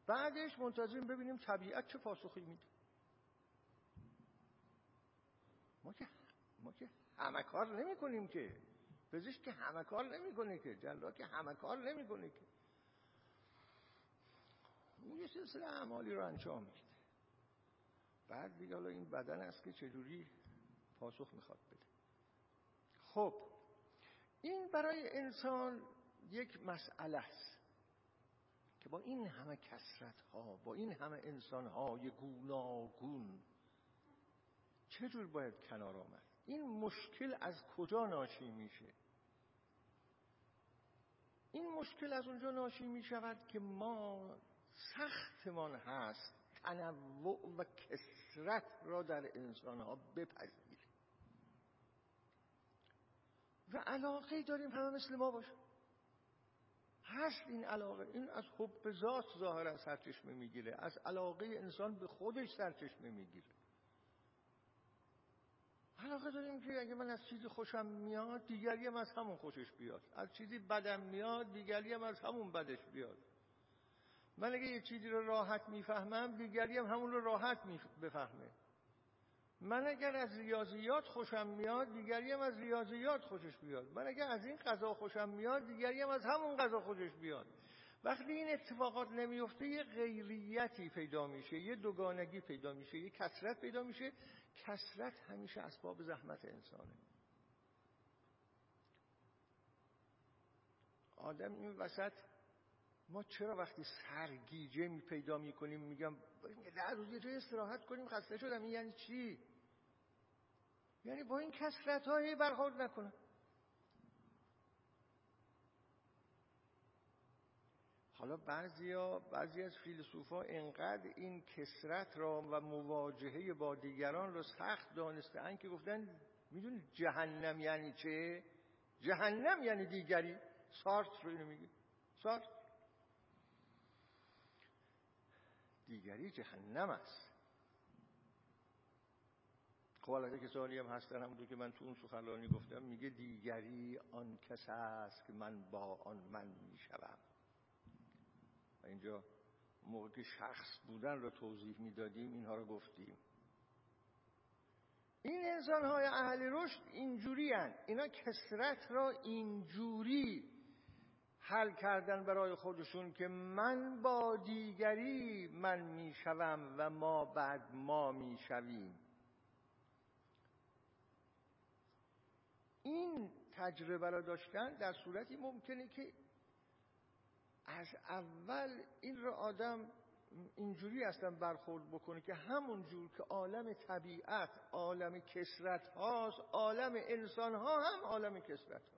بعدش منتظریم ببینیم طبیعت چه پاسخی میده. ما که ما که همه کار نمی کنیم که. پزشک که همه کار نمی‌کنه که. جراح که همه کار نمی‌کنه که. اون یه سلسله اعمالی رو انجام میده. بعد دیگه حالا این بدن است که چجوری پاسخ می‌خواد بده. خب این برای انسان یک مسئله است که با این همه کسرت ها با این همه انسان های گوناگون چجور باید کنار آمد؟ این مشکل از کجا ناشی میشه؟ این مشکل از اونجا ناشی می شود که ما سختمان هست تنوع و کسرت را در انسان ها بپذیریم. و علاقه داریم همه مثل ما باشه. هست این علاقه. این از حب ذات ظاهرا سرچشمه می‌گیره. از علاقه انسان به خودش سرچشمه می‌گیره. علاقه داریم که اگه من از چیزی خوشم میاد دیگری هم از همون خوشش بیاد. از چیزی بدم میاد دیگری هم از همون بدش بیاد. من اگه یه چیزی رو راحت می‌فهمم دیگری هم همون رو راحت بفهمه. من اگر از ریاضیات خوشم میاد دیگری هم از ریاضیات خوشش بیاد. من اگر از این غذا خوشم میاد دیگری هم از همون غذا خوشش بیاد. وقتی این اتفاقات نمیفته یه غیریتی پیدا میشه یه دوگانگی پیدا میشه یه کسرت پیدا میشه. کسرت همیشه اسباب زحمت انسانه. آدم این وسط ما چرا وقتی سرگیجه می پیدا می کنیم میگم در روز یه جای استراحت کنیم خسته شدم این یعنی چی؟ یعنی با این کسرت هایی برخورد نکنم. حالا بعضیا بعضی از فیلسوفا انقدر این کسرت را و مواجهه با دیگران را سخت دانستن که گفتن می‌دونی جهنم یعنی چه؟ جهنم یعنی دیگری؟ سارت رو اینو میگه. سارت. دیگری جهنم است. خب البته کسانی هم هستن هم که من تو اون سخنرانی گفتم میگه دیگری آن کس است که من با آن من می‌شوم. اینجا موقع که شخص بودن رو توضیح می‌دادیم اینها رو گفتیم این انسان های اهل رشد اینجوری هن. اینا کسرت را اینجوری حل کردن برای خودشون که من با دیگری من می‌شوم و ما بعد ما می‌شویم این تجربه را داشتن در صورتی ممکنه که از اول این را آدم اینجوری اصلا برخورد بکنه که همون جور که عالم طبیعت عالم کسرت هاست عالم انسان ها هم عالم کسرت هاست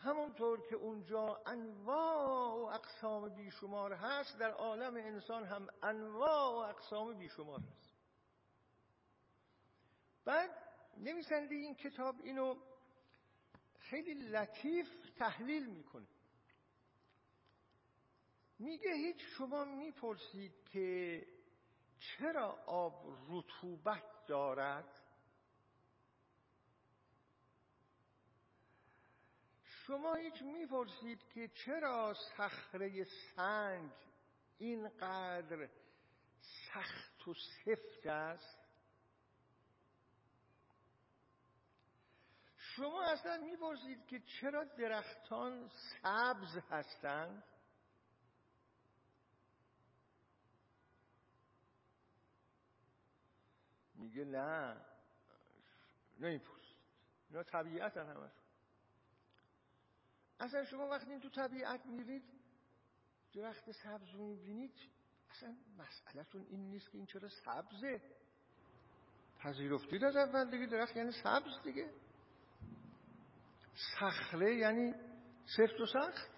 همونطور که اونجا انواع و اقسام بیشمار هست در عالم انسان هم انواع و اقسام بیشمار هست. بعد نویسنده این کتاب اینو خیلی لطیف تحلیل می‌کنه. میگه هیچ شما می‌پرسید که چرا آب رطوبت دارد؟ شما هیچ می‌پرسید که چرا صخره سنگ اینقدر سخت و سفت است؟ شما اصلا می‌پرسید که چرا درختان سبز هستند میگه نه نمی‌پرسید. اینا طبیعت همه اصلا شما وقتی تو طبیعت میرید درخت سبز رو می‌بینید اصلا مسئلهتون این نیست که این چرا سبزه. پذیرفتید از اول دیگه درخت یعنی سبز دیگه. صخره یعنی سفت و سخت.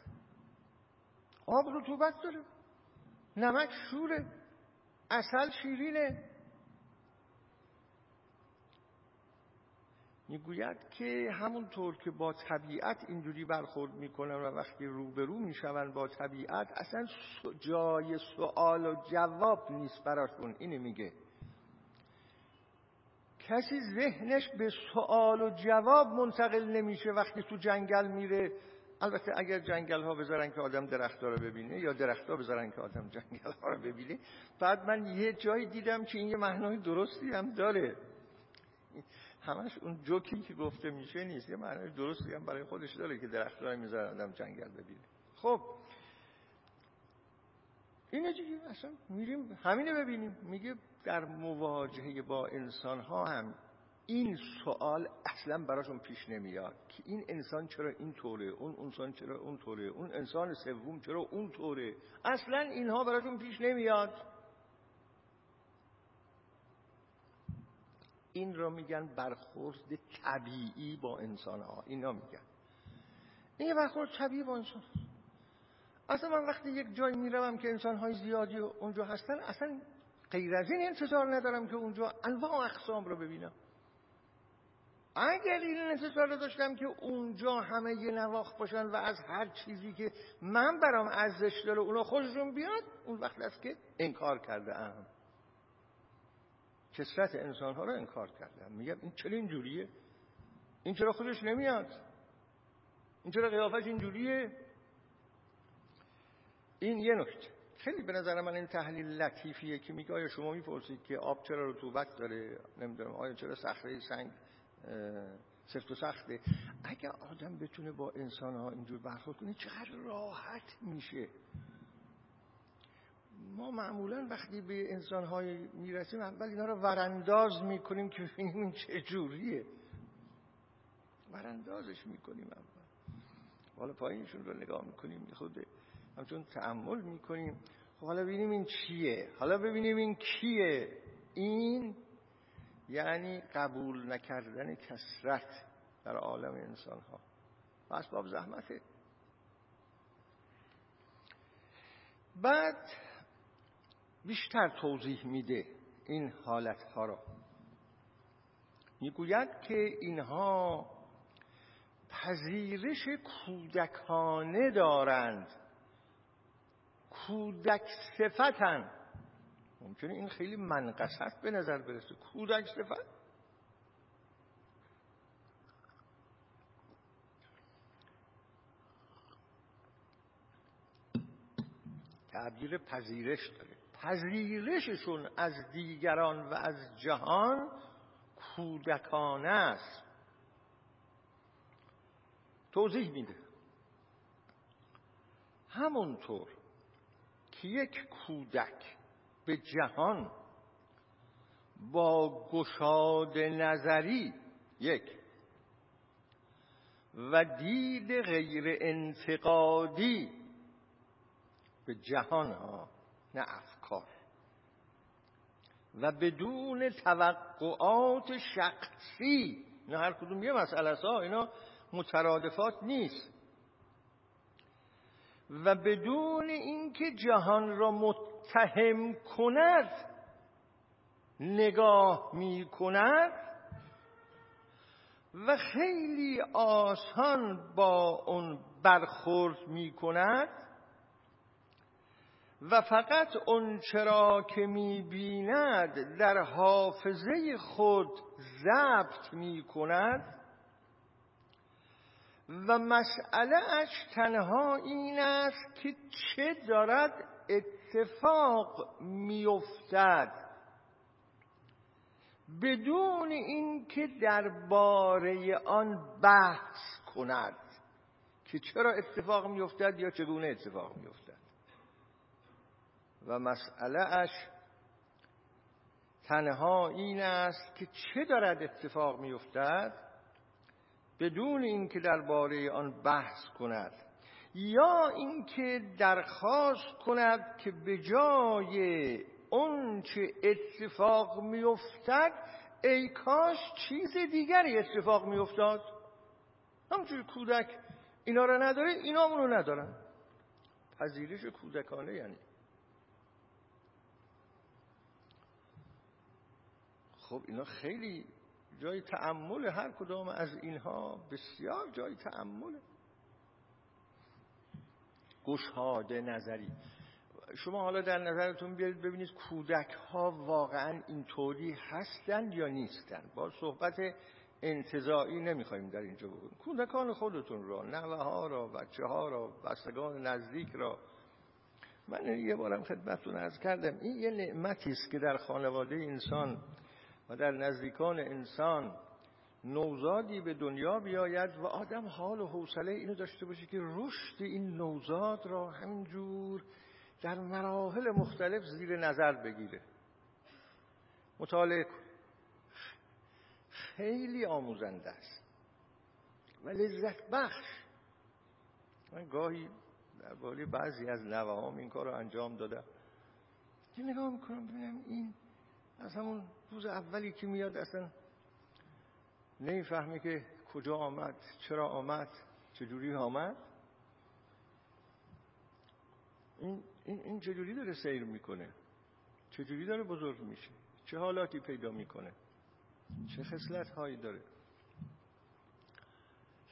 آب رطوبت داره. نمک شوره. اصل شیرینه. می‌گوید که همونطور که با طبیعت اینجوری برخورد می‌کنن و وقتی روبرو میشون با طبیعت اصلا جای سوال و جواب نیست براشون. اینه میگه. کسی ذهنش به سوال و جواب منتقل نمیشه وقتی تو جنگل میره. البته اگر جنگل ها بذارن که آدم درخت رو ببینه یا درخت ها بذارن که آدم جنگل ها رو ببینه بعد من یه جایی دیدم که این یه معنای درستی هم داره. همش اون جوکی که گفته میشه نیست یه معنای درستی هم برای خودش داره که درخت های می‌ذارن آدم جنگل ببینه. خب اینه دیگه اصلا میریم همینه ببینیم. میگه در مواجهه با انسان ها هم این سوال اصلا براشون پیش نمیاد که این انسان چرا این طوره اون انسان چرا اون طوره اون انسان سوم چرا اون طوره؟ اصلا اینها براشون پیش نمیاد. این را میگن برخورد طبیعی با انسان ها اینا میگن. این برخورد طبیعی با انسان. اصلا من وقتی یک جایی می‌روم که انسان های زیادی اونجا هستن اصلا غیر از این انتظار ندارم که اونجا انواع اقسام رو ببینم. اگر این انتظار رو داشتم که اونجا همه یه نواخت باشن و از هر چیزی که من برام ارزش داره اونا خوششون بیاد اون وقت است که انکار کرده ام کسرت انسان ها رو انکار کرده میگم این چرا اینجوریه این چرا خودش نمیاد؟ این چرا قیافش اینجوریه؟ این یه نکته. خیلی به نظر من این تحلیل لطیفیه که میگه آیا شما می‌پرسید که آب چرا رطوبت داره؟ نمی‌دونم آیا چرا صخره سنگ سفت و سخته؟ اگر آدم بتونه با انسان ها اینجور برخورد کنه چقدر راحت میشه؟ ما معمولا وقتی به انسان های می‌رسیم اول اینا رو ورانداز می‌کنیم که ببینیم چه جوریه. وراندازش می‌کنیم اول. حالا پایینشون رو نگاه می‌کنیم خود همچون تعمل می‌کنیم. خب حالا ببینیم این چیه. حالا ببینیم این کیه. این یعنی قبول نکردن کسرت در عالم انسان ها و اسباب زحمته. بعد بیشتر توضیح میده این حالت ها را می‌گوید که اینها پذیرش کودکانه دارند. کودک صفتن. ممکنه این خیلی منقصت به نظر برسه. کودک صفت؟ تعبیر پذیرش داره. پذیرششون از دیگران و از جهان کودکانه است. توضیح میده. همونطور یک کودک به جهان با گشاد نظری یک و دید غیر انتقادی به جهان ها نه افکار. و بدون توقعات شخصی نه هر کدوم یه مسئله ها اینا مترادفات نیست. و بدون اینکه جهان را متهم کند نگاه می کند و خیلی آسان با اون برخورد می کند و فقط اون چرا که می بیند در حافظه خود ضبط می کند و مسئله اش تنها این است که چه دارد اتفاق میافتد. بدون اینکه درباره آن بحث کند که چرا اتفاق میافتد یا چگونه اتفاق میافتد. و مسئله اش تنها این است که چه دارد اتفاق میافتد؟ بدون اینکه درباره آن بحث کند یا اینکه درخواست کند که به جای اون چه اتفاق میافتد ای کاش چیز دیگری اتفاق میافتاد. همچون کودک اینا رو نداره اینا رو ندارن. پذیرش کودکانه یعنی. خب اینا خیلی جای تعمل هر کدام از اینها بسیار جای تعمله گشاده نظری. شما حالا در نظرتون بیارید ببینید کودک ها واقعا اینطوری هستند یا نیستند با صحبت انتظاعی نمی‌خوایم در اینجا بگویم. کودکان خودتون را نوه ها را بچه ها را بستگان نزدیک را. من یه بارم خدمتتون ارز کردم این یه نعمتی است که در خانواده انسان و در نزدیکان انسان نوزادی به دنیا بیاید و آدم حال و حوصله اینو داشته باشه که رشد این نوزاد را همینجور در مراحل مختلف زیر نظر بگیره. مطالعه خیلی آموزنده است. و لذت بخش. من گاهی در بعضی از نوه این کار رو انجام دادم که نگاه می‌کنم ببینم این از همون روز اولی که میاد اصلا نمی‌فهمه که کجا آمد چرا آمد چجوری آمد. این, این, این چجوری داره سیر می‌کنه؟ چجوری داره بزرگ میشه؟ چه حالاتی پیدا می‌کنه؟ چه خصلت هایی داره؟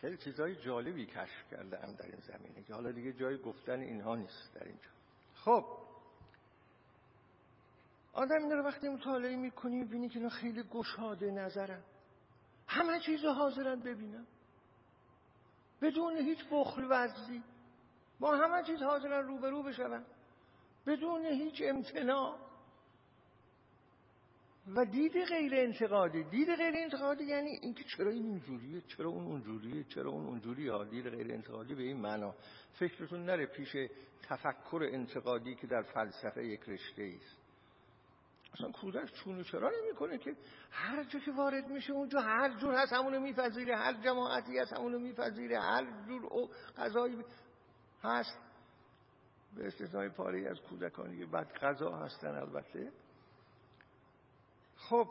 خیلی چیزهای جالبی کشف کرده در این زمینه که حالا دیگه جای گفتن اینها نیست در اینجا. خب آدم این رو وقتی مطالعه می‌کنی می‌بینی که اینا خیلی گشاده نظرن. همه چیز حاضرن ببینن. بدون هیچ بخل ورزی. با همه چیز حاضرن روبرو بشون. بدون هیچ امتناع. و دید غیر انتقادی. دید غیر انتقادی یعنی اینکه چرا این اینجوریه چرا اون اونجوریه چرا اون اونجوریه. ها دید غیر انتقادی به این معنا. فکرتون نره پیش تفکر انتقادی که در فلسفه یک رشته است. اصلا کودک چون چرا نمی‌کنه که هر جا که وارد میشه اونجا هر جور هست همونو میپذیره هر جماعتی هست همونو میپذیره هر جور او غذایی هست. به استثنای پاره از کودکانی که بعد غذا هستن البته. خب.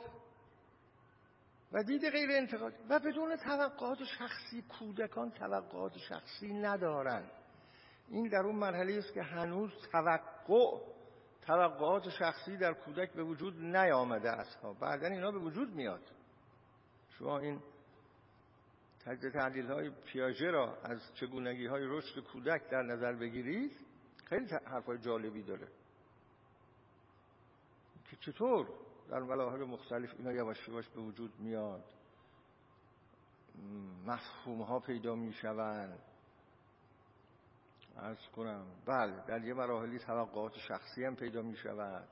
و دید غیر انتقاد. و بدون توقعات شخصی کودکان توقعات شخصی ندارن. این در اون مرحله است که هنوز توقع توقعات شخصی در کودک به وجود نیامده است. بعدا اینا به وجود میاد. شما این تجزیه تحلیل های پیاژه را از چگونگی های رشد کودک در نظر بگیرید خیلی حرفای جالبی داره. که چطور در ملاحظ مختلف اینا یواش یواش به وجود میاد؟ مفهوم ها پیدا می ارز کنم. بله در یه مراحلی توقعات شخصی هم پیدا می شود.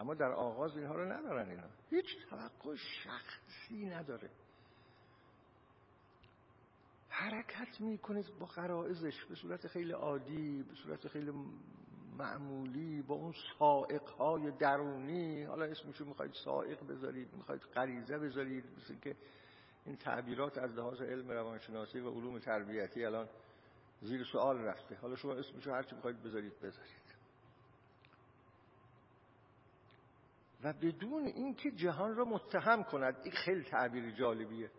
اما در آغاز اینها رو ندارن اینا. هیچ توقع شخصی نداره. حرکت می‌کنه با قرائزش به صورت خیلی عادی به صورت خیلی معمولی با اون سائق های درونی. حالا اسمشو می‌خواید سائق بذارید می‌خواید غریزه بذارید مثل که این تعبیرات از لحاظ علم روانشناسی و علوم تربیتی الان زیر سوال رفته. حالا شما اسمشو هرچی می‌خواید بذارید بذارید. و بدون اینکه جهان را متهم کند این خیلی تعبیر جالبیه.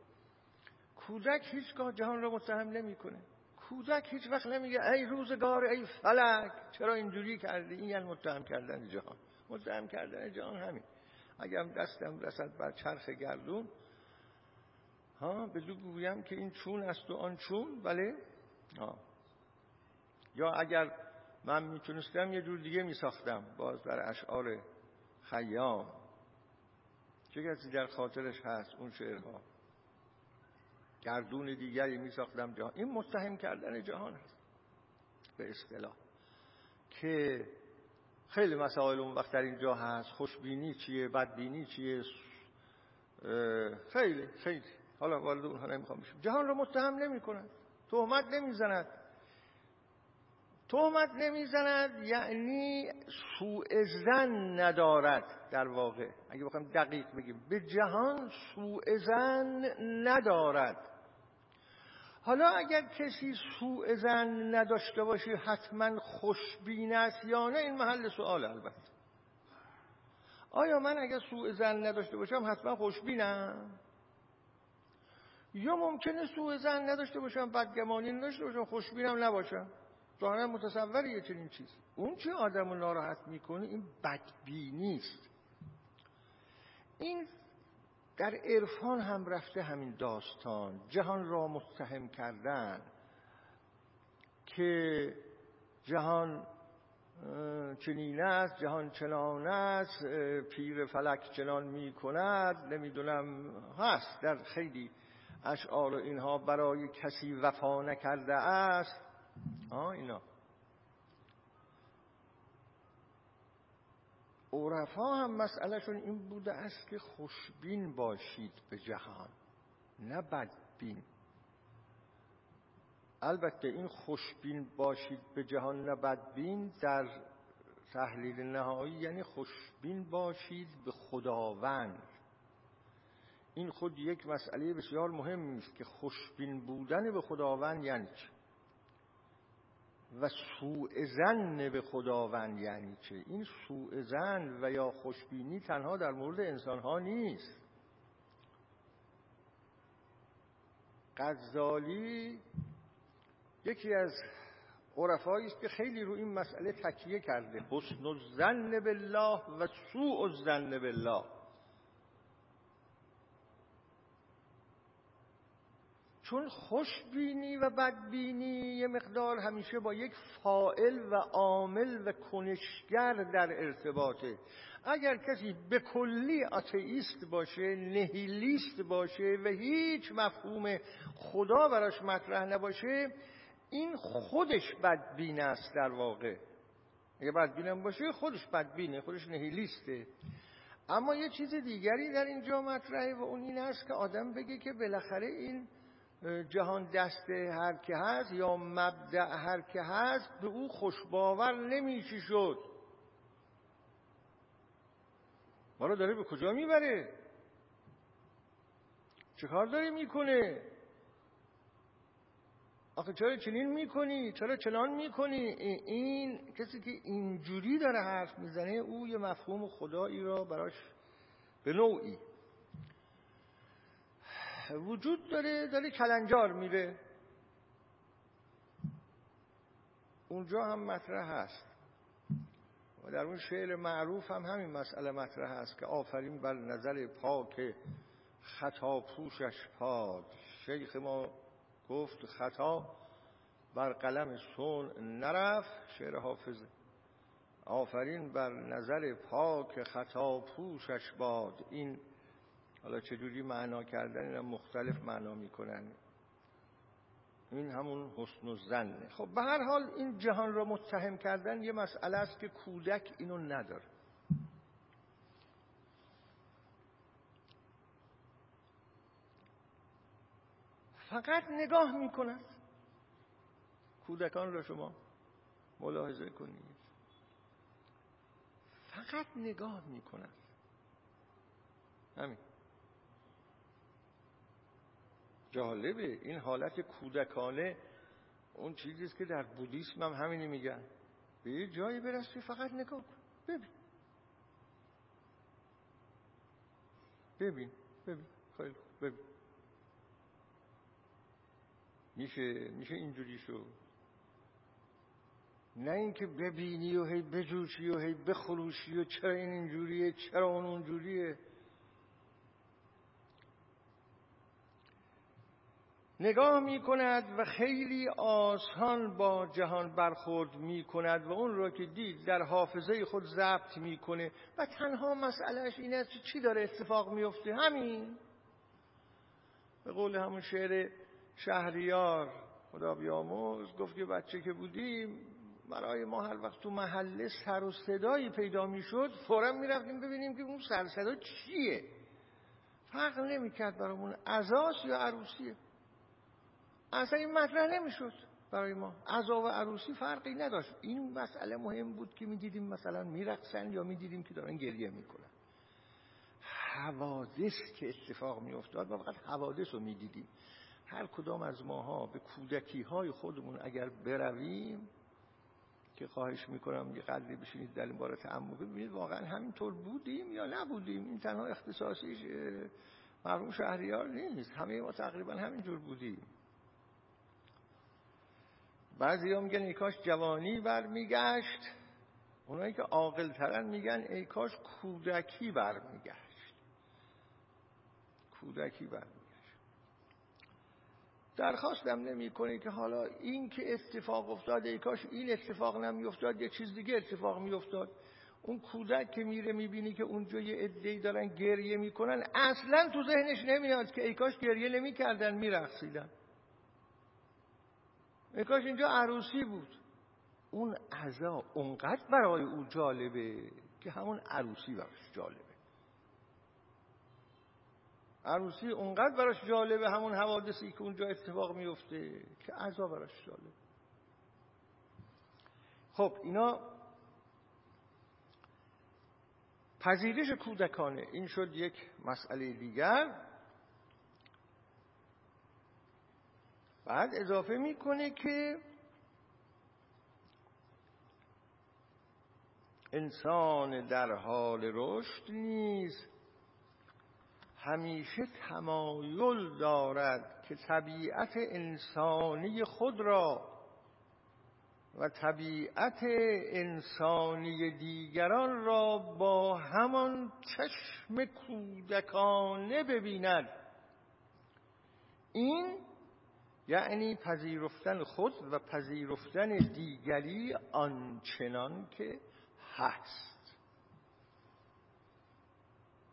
کودک هیچگاه جهان را متهم نمی‌کنه. کودک هیچ وقت نمیگه ای روزگار ای فلک چرا اینجوری کردی؟ این یعنی متهم کردن جهان. متهم کردن جهان همین. اگه دستم رسد بر چرخ گردون ها به گویم که این چون است و آن چون بله؟ ها. یا اگر من می‌تونستم یه جور دیگه میساختم. باز در اشعار خیام. چه کسی در خاطرش هست؟ اون شعرها. گردون دیگری می ساختم جهان. این متهم کردن جهان است. به اصطلاح. که خیلی مسائل اون وقت در اینجا هست. خوشبینی چیه؟ بدبینی چیه؟ خیلی خیلی. حالا وارد اونها نمی‌خوام بشم. جهان رو متهم نمی کند تهمت نمی‌زند. تهمت نمی‌زند یعنی سوء زن ندارد در واقع. اگه بخوایم دقیق بگیم به جهان سوء زن ندارد. حالا اگر کسی سوء زن نداشته باشه حتما خوشبین است یا نه این محل سوال البته. آیا من اگر سوء زن نداشته باشم حتما خوشبینم؟ یا ممکنه سوء زن نداشته باشم بدگمانی نداشته باشم خوشبینم نباشم؟ ظاهرا متصور یه چنین چیز اون چه آدم رو ناراحت می‌کنه این بدبینی است. این در عرفان هم رفته همین داستان. جهان را متهم کردن که جهان چنین است جهان چنان است پیر فلک چنان می کند نمی‌دونم هست در خیلی اشعار اینها برای کسی وفا نکرده است. آه اینا. عرفا هم مسئلهشون این بوده است که خوشبین باشید به جهان نه بدبین. البته این خوشبین باشید به جهان نه بدبین در تحلیل نهایی یعنی خوشبین باشید به خداوند. این خود یک مسئله بسیار مهم است که خوشبین بودن به خداوند یعنی چه و سوء زن به خداوند یعنی چه؟ این سوء زن و یا خوشبینی تنها در مورد انسان ها نیست. غزالی یکی از عرفایی است که خیلی رو این مسئله تکیه کرده. حسن الظن بالله و سوء الظن بالله. چون خوشبینی و بدبینی یه مقدار همیشه با یک فائل و عامل و کنشگر در ارتباطه. اگر کسی به کلی آتئیست باشه نهیلیست باشه و هیچ مفهوم خدا براش مطرح نباشه این خودش بدبین است در واقع. اگه بدبینم باشه خودش بدبینه خودش نهیلیسته. اما یه چیز دیگری در اینجا مطرحه و اون این است که آدم بگه که بالاخره این جهان دست هر که هست یا مبدع هر که هست به او خوشباور نمیشه شد. ما رو داره به کجا می‌بره؟ چه کار داره می‌کنه؟ آخه چرا چنین می‌کنی؟ چرا چنان می‌کنی؟ این کسی که اینجوری داره حرف می‌زنه او یه مفهوم خدایی را براش به نوعی وجود داره داره کلنجار میره. اونجا هم مطرح هست. و در اون شعر معروف هم همین مسئله مطرح هست که آفرین بر نظر پاک خطا پوشش پاد شیخ ما گفت خطا بر قلم سون نرفت. شعر حافظه آفرین بر نظر پاک خطا پوشش باد. این حالا چجوری معنا کردن اینا مختلف معنا می‌کنن؟ این همون حسن و زنه خب به هر حال این جهان را متهم کردن یه مسئله است که کودک اینو نداره. فقط نگاه می‌کند کودکان را شما ملاحظه کنید. فقط نگاه می‌کند همین. جالبه. این حالت کودکانه اون چیزی است که در بودیسم هم همینی میگن. به یه جایی برسی فقط نگاه کن. ببین. ببین. ببین. خیلی ببین. میشه میشه اینجوری شو نه اینکه ببینی و هی بجوشی و هی بخروشی و چرا این اینجوریه چرا اون اونجوریه. نگاه می کند و خیلی آسان با جهان برخورد می کند و اون را که دید در حافظه خود ضبط می‌کنه و تنها مسئلهش این است چی داره اتفاق میفته؟ همین. به قول همون شعر شهریار خدا بیاموز گفت که بچه که بودیم برای ما هر وقت تو محله سر و صدایی پیدا می‌شد فورا می‌رفتیم ببینیم که اون سر صدا چیه. فرق نمی‌کرد برامون ازاس یا عروسیه؟ اصلا این مطرح نمی‌شد برای ما. عزا و عروسی فرقی نداشت. این مسئله مهم بود که می‌دیدیم مثلا میرقصن یا می‌دیدیم که دارن گریه می‌کنن. حوادث که اتفاق میافتاد ما فقط حوادث رو می‌دیدیم. هر کدام از ماها به کودکی های خودمون اگر برویم که خواهش می‌کنم یه قدری بشینید در این باره تعمق ببینید واقعا همینطور بودیم یا نبودیم. این تنها اختصاصیش مرحوم شهریار نیست. همه ما تقریبا همینجور بودیم. بعضی هم میگن ای کاش جوانی برمیگشت. اونایی که عاقل ترن میگن ای کاش کودکی برمیگشت. کودکی برمیگشت. درخواستم نمی کنی که حالا این که اتفاق افتاد ای کاش این اتفاق نمی افتاد یه چیز دیگه اتفاق می افتاد اون کودک که میره می‌بینی که اونجا یه عده‌ای دارن گریه می‌کنن اصلا تو ذهنش نمیاد که ای کاش گریه نمی‌کردن میرقصیدن. کاش اینجا عروسی بود. اون عزا اونقدر برای او جالبه که همون عروسی براش جالبه. عروسی اونقدر براش جالبه همون حوادثی که اونجا اتفاق میفته که عزا براش جالبه. خب اینا پذیرش کودکانه. این شد یک مسئله دیگر. بعد اضافه می‌کنه که انسان در حال رشد نیز همیشه تمایل دارد که طبیعت انسانی خود را و طبیعت انسانی دیگران را با همان چشم کودکانه ببیند. این یعنی پذیرفتن خود و پذیرفتن دیگری آنچنان که هست.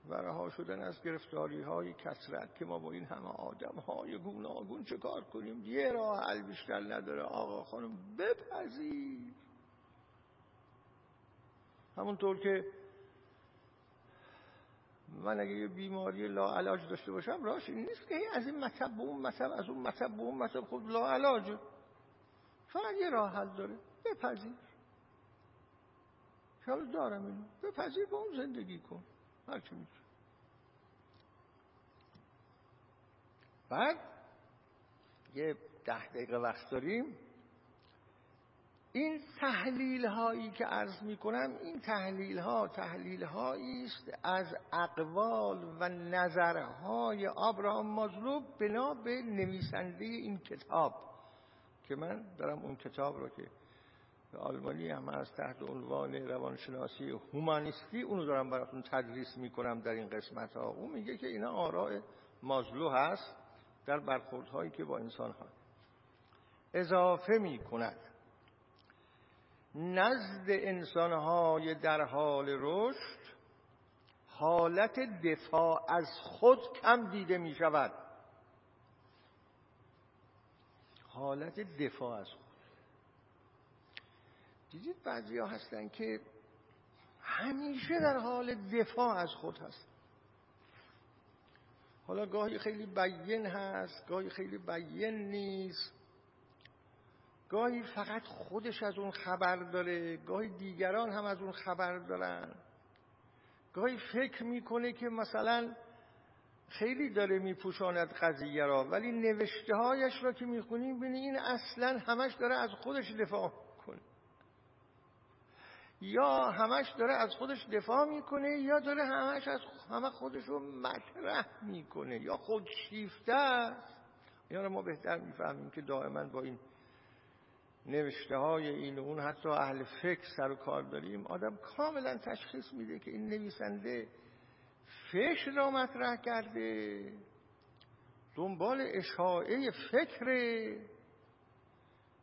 و رها شدن از گرفتاری های کسرت که ما با این همه آدم های گوناگون چه کار کنیم؟ یه راه حل بیشتر نداره آقا خانم بپذیر. همونطور که من اگه یه بیماری لا علاج داشته باشم راش این نیست که از این مطب به اون مطب از اون مطب به اون مطب خود لا علاجه فقط یه راه حل داره بپذیر. حالا دارم اینو. بپذیر با اون زندگی کن. هرچی میتون بعد یه ده دقیقه وقت داریم. این تحلیل هایی که عرض می کنم این تحلیل ها تحلیل هایی است از اقوال و نظرهای آبراهام مازلو بنا به نویسنده این کتاب که من دارم اون کتاب رو که آلمانی هم از تحت عنوان روانشناسی هومانیستی اونو دارم براتون تدریس می‌کنم در این قسمت ها اون میگه که اینا آراء مازلو هست در برخوردهایی که با انسان ها اضافه می‌کند. نزد انسان های در حال رشد حالت دفاع از خود کم دیده می شود. حالت دفاع از خود. دیدید بعضی ها هستن که همیشه در حال دفاع از خود هست حالا گاهی خیلی بیین هست گاهی خیلی بیین نیست. گاهی فقط خودش از اون خبر داره گاهی دیگران هم از اون خبر دارن. گاهی فکر می‌کنه که مثلا خیلی داره میپوشاند قضیه را ولی نوشته هایش را که می‌خونیم بینی این اصلا همش داره از خودش دفاع کنه یا همش داره از خودش دفاع می‌کنه یا داره همش از همه خودش رو مطرح می‌کنه یا خودشیفته است. یا ما بهتر می‌فهمیم که دائما با این نوشته های این و اون حتی اهل فکر سر و کار داریم آدم کاملا تشخیص میده که این نویسنده فکر را مطرح کرده دنبال اشاعه فکره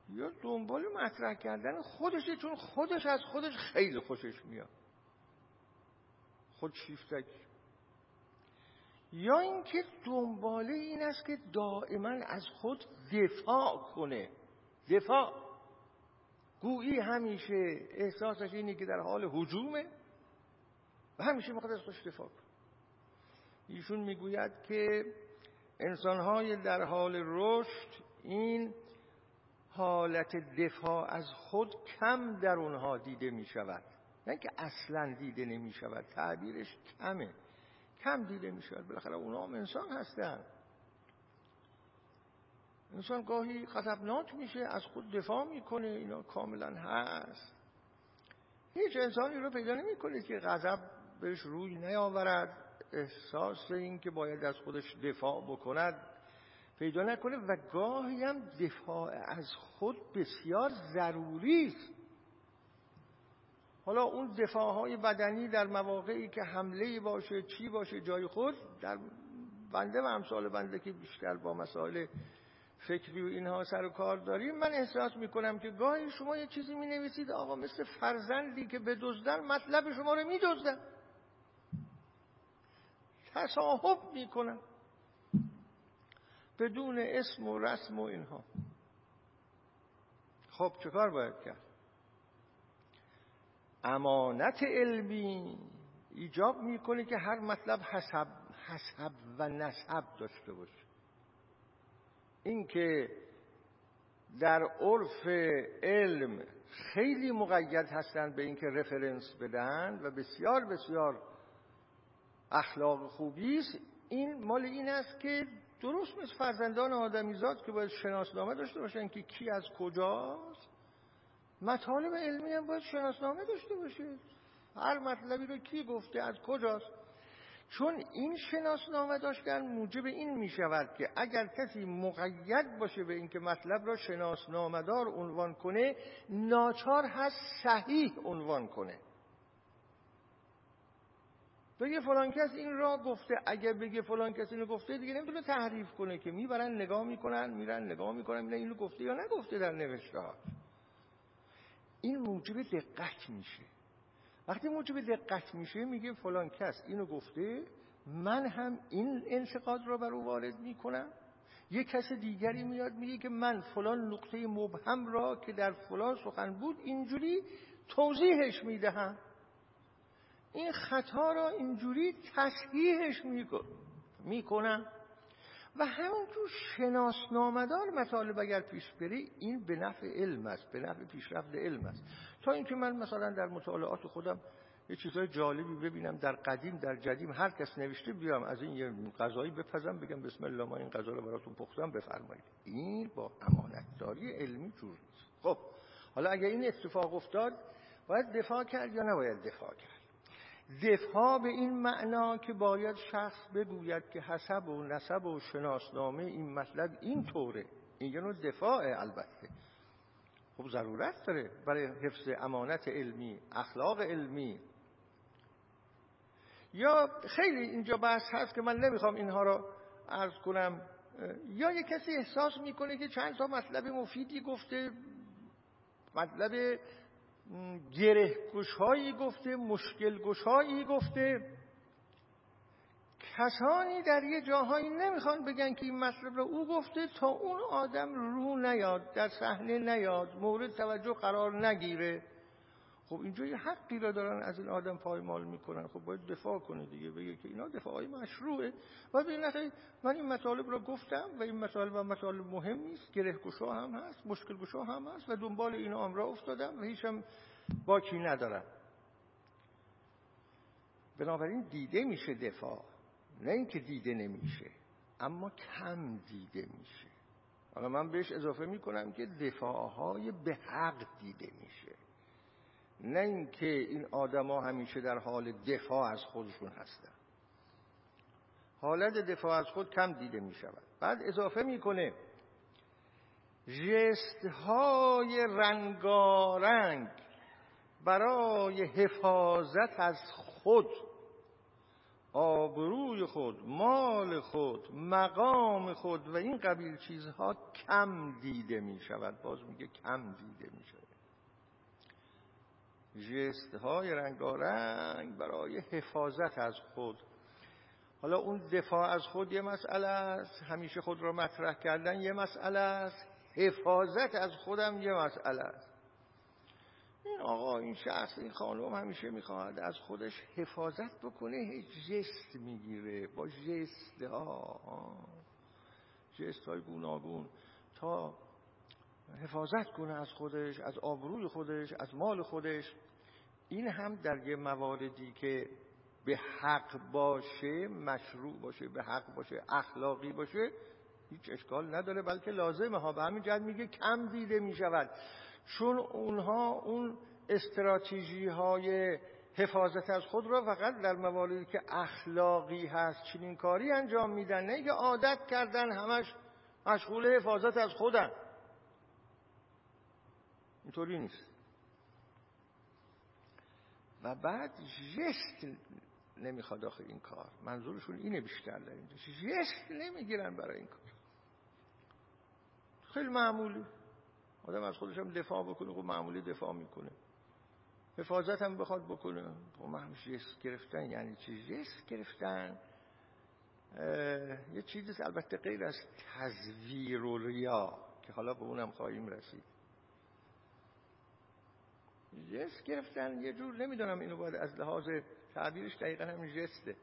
یا دنبال مطرح کردن خودشه چون خودش از خودش خیلی خوشش میاد. خود شیفتک. یا اینکه دنباله این است که دائما از خود دفاع کنه. دفاع. گویی همیشه احساسش اینه که در حال حجومه و همیشه می‌خواد از خودش دفاع کنه. ایشون می‌گوید که انسانهای در حال رشد این حالت دفاع از خود کم در اونها دیده می شود نه که اصلا دیده نمی شود تعبیرش کمه. کم دیده می شود بالاخره اونها هم انسان هستن. انسان گاهی خطبناک میشه از خود دفاع می‌کنه اینا کاملا هست. هیچ انسانی رو پیدا نمی‌کنه که غضب بهش روی نیاورد احساس این که باید از خودش دفاع بکند پیدا نکنه و گاهی هم دفاع از خود بسیار ضروری است. حالا اون دفاع های بدنی در مواقعی که حمله باشه چی باشه جای خود در بنده و امثال بنده که بیشتر با مسائل فکری و اینها سر و کار داریم. من احساس می‌کنم که گاهی شما یه چیزی می نویسید آقا مثل فرزندی که بدزدن مطلب شما رو می دزدن تصاحب می‌کنن بدون اسم و رسم و اینها. خب چه کار باید کرد؟ امانت علمی ایجاب می‌کنه که هر مطلب حسب, حسب و نسب داشته باشه. اینکه در عرف علم خیلی مقید هستند به اینکه رفرنس بدن و بسیار بسیار اخلاق خوبی است این مال این است که درست مثل فرزندان آدمیزاد که باید شناسنامه داشته باشن که کی از کجاست. مطالب علمی هم باید شناسنامه داشته باشه. هر مطلبی رو کی گفته از کجاست؟ چون این شناسنامه داشتن موجب این می شود که اگر کسی مقید باشه به اینکه مطلب را شناسنامه عنوان کنه ناچار هست صحیح عنوان کنه. بگه فلان کس این را گفته اگر بگه فلان کس اینو گفته دیگه نمی‌تونه تحریف کنه که می‌برن نگاه می‌کنن میرن نگاه می‌کنن میرن اینو گفته یا نگفته در نوشته ها این موجب دقت میشه. وقتی موجب دقت میشه میگه فلان کس اینو گفته من هم این انتقاد را بر او وارد می‌کنم. یه کس دیگری میاد میگه که من فلان نقطه مبهم را که در فلان سخن بود اینجوری توضیحش می‌دهم. این خطا را اینجوری تصحیحش می‌کنم. و همونجور شناسنامدار مطالب اگر پیش بری این به نفع علم است به نفع پیشرفت علم است. تا اینکه من مثلا در مطالعات خودم یه چیزای جالبی ببینم در قدیم در جدیم هر کس نوشته بیام از این یه غذایی بپزم بگم بسم الله ما این غذا رو براتون پختم بفرمایید. این با امانتداری علمی جور نیست. خب حالا اگر این اتفاق افتاد باید دفاع کرد یا نباید دفاع کرد؟ دفاع به این معنا که باید شخص بگوید که حسب و نسب و شناسنامه این مطلب این طوره این یه دفاع البته. خب ضرورت داره برای حفظ امانت علمی اخلاق علمی. یا خیلی اینجا بحث هست که من نمی‌خوام اینها رو عرض کنم. یا یه کسی احساس می‌کنه که چند تا مطلب مفیدی گفته مطلب گره گشایی گفته مشکل گفته. کسانی در یه جاهایی نمی‌خوان بگن که این مطلب رو او گفته تا اون آدم رو نیاد در صحنه نیاد مورد توجه قرار نگیره. خب اینجا یه حقی را دارن از این آدم پایمال می‌کنن. خب باید دفاع کنه دیگه بگه که اینا دفاعی مشروعه. و به من این مطالب را گفتم و این مطالب و مطالب مهم نیست گره گشا هم هست مشکل گشا هم هست و دنبال اینا هم را افتادم و هیچم باکی ندارم. بنابراین دیده میشه دفاع. نه اینکه دیده نمیشه اما کم دیده میشه. حالا من بهش اضافه می‌کنم که دفاعهای به حق دیده میشه. نه اینکه این آدما همیشه در حال دفاع از خودشون هستن. حالت دفاع از خود کم دیده می شود بعد اضافه می‌کنه جست های رنگارنگ برای حفاظت از خود. آبروی خود مال خود مقام خود و این قبیل چیزها کم دیده می شود باز میگه کم دیده می شود جست های رنگارنگ برای حفاظت از خود. حالا اون دفاع از خود یه مسئله است همیشه خود را مطرح کردن یه مسئله است حفاظت از خودم یه مسئله است. این آقا این شخص این خانم همیشه می‌خواهد از خودش حفاظت بکنه جست می‌گیره با جست ها جست های گوناگون. تا حفاظت کنه از خودش از آبروی خودش از مال خودش. این هم در یه مواردی که به حق باشه مشروع باشه به حق باشه اخلاقی باشه هیچ اشکال نداره بلکه لازمه. ها به همین جد میگه کم دیده می‌شود. چون اونها اون استراتژی های حفاظت از خود را فقط در مواردی که اخلاقی هست چنین کاری انجام میدن نه که عادت کردن همش مشغول حفاظت از خودن. اینطوری نیست. و بعد جست نمی‌خواد آخه این کار. منظورشون اینه بیشتر در اینجا. جست نمی‌گیرن برای این کار. خیلی معمولی. آدم از خودش هم دفاع بکنه خب معمولی دفاع می‌کنه. حفاظت هم بخواد بکنه. خب هم جست گرفتن یعنی چی؟ جست گرفتن. یه چیزی البته غیر از تزویر و ریا که حالا به اونم خواهیم رسید. جست گرفتن یه جور نمی‌دونم اینو باید از لحاظ تعبیرش دقیقا همین جسته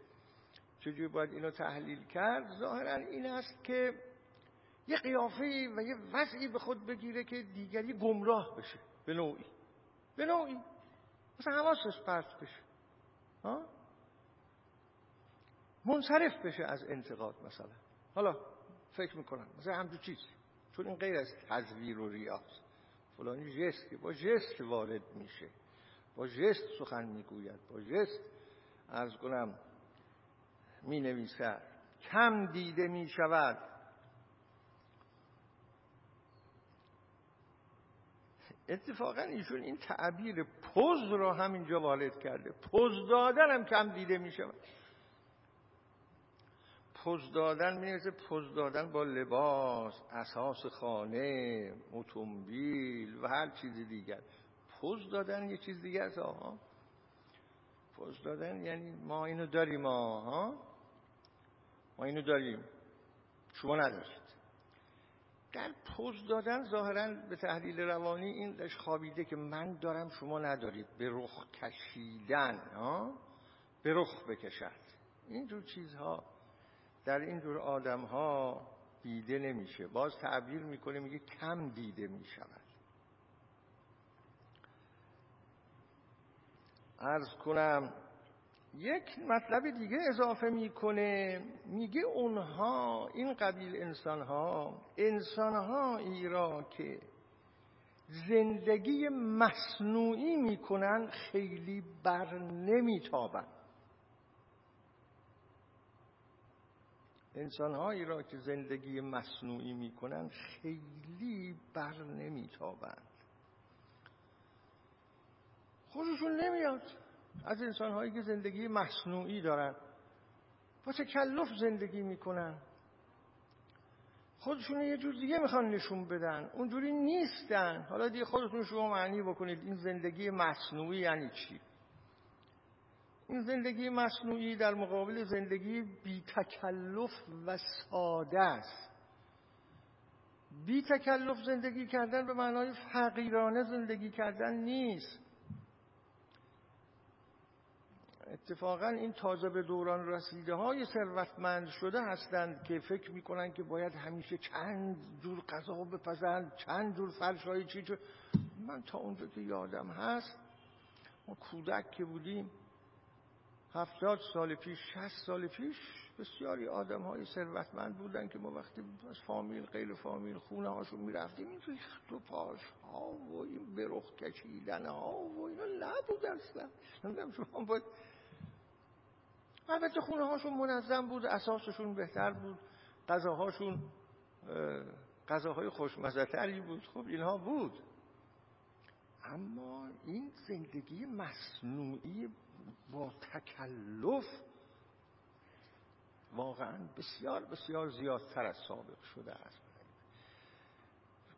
چجور باید اینو تحلیل کرد؟ ظاهرا این است که یه قیافه و یه وضعی به خود بگیره که دیگری گمراه بشه. به نوعی. به نوعی. مثلا حواسش پرت بشه. ها؟ منصرف بشه از انتقاد مثلا. حالا فکر می‌کنم. مثلا همچون چیز. چون این غیر از تزویر و ریاست فلانی جست با جست وارد میشه. با جست سخن می‌گوید. با جست از کنم می نویسد کم دیده می شود اتفاقا ایشون این تعبیر پوز را همینجا وارد کرده. پوز دادن هم کم دیده می شود پوز دادن می‌رسه پوز دادن با لباس اساس خانه اتومبیل و هر چیز دیگر. پوز دادن یه چیز دیگه است آها. پوز دادن یعنی ما اینو داریم آها. ما اینو داریم. شما ندارید در پوز دادن ظاهرا به تحلیل روانی این داشت خوابیده که من دارم شما ندارید. به رخ کشیدن ها؟ به رخ بکشد. اینجور چیزها در این جور آدم ها دیده نمیشه. باز تعبیر می‌کنه میگه کم دیده می‌شود. ارز کنم یک مطلب دیگه اضافه می‌کنه. میگه اونها این قبیل انسان ها انسان را که زندگی مصنوعی می‌کنن خیلی بر نمیتابن. انسانهایی را که زندگی مصنوعی می‌کنن خیلی بر نمیتابند خوششون نمیاد. از انسانهایی که زندگی مصنوعی دارن. با تکلف زندگی می‌کنن. خودشون یه جور دیگه می‌خوان نشون بدن. اونجوری نیستن. حالا دیگه خودتون شما معنی بکنید. این زندگی مصنوعی یعنی چی؟ این زندگی مصنوعی در مقابل زندگی بی تکلف و ساده است. بی تکلف زندگی کردن به معنای فقیرانه زندگی کردن نیست. اتفاقا این تازه به دوران رسیده های ثروتمند شده هستند که فکر می‌کنن که باید همیشه چند جور غذا بپزند چند جور فرش های چی من تا اونجا که یادم هست ما کودک که بودیم هفتاد سال پیش شست سال پیش بسیاری آدم های ثروتمند بودن که ما وقتی از فامیل غیر فامیل خونه هاشون می‌رفتیم این ریخت و پاش ها و این برخ کشیدن ها و اینا نبود اصلا. نمی‌دونم شما باید البته خونه هاشون منظم بود اساسشون بهتر بود غذاهاشون غذاهای خوشمزه بود. خب اینها بود. اما این زندگی مصنوعی با تکلف واقعا بسیار بسیار زیادتر از سابق شده است.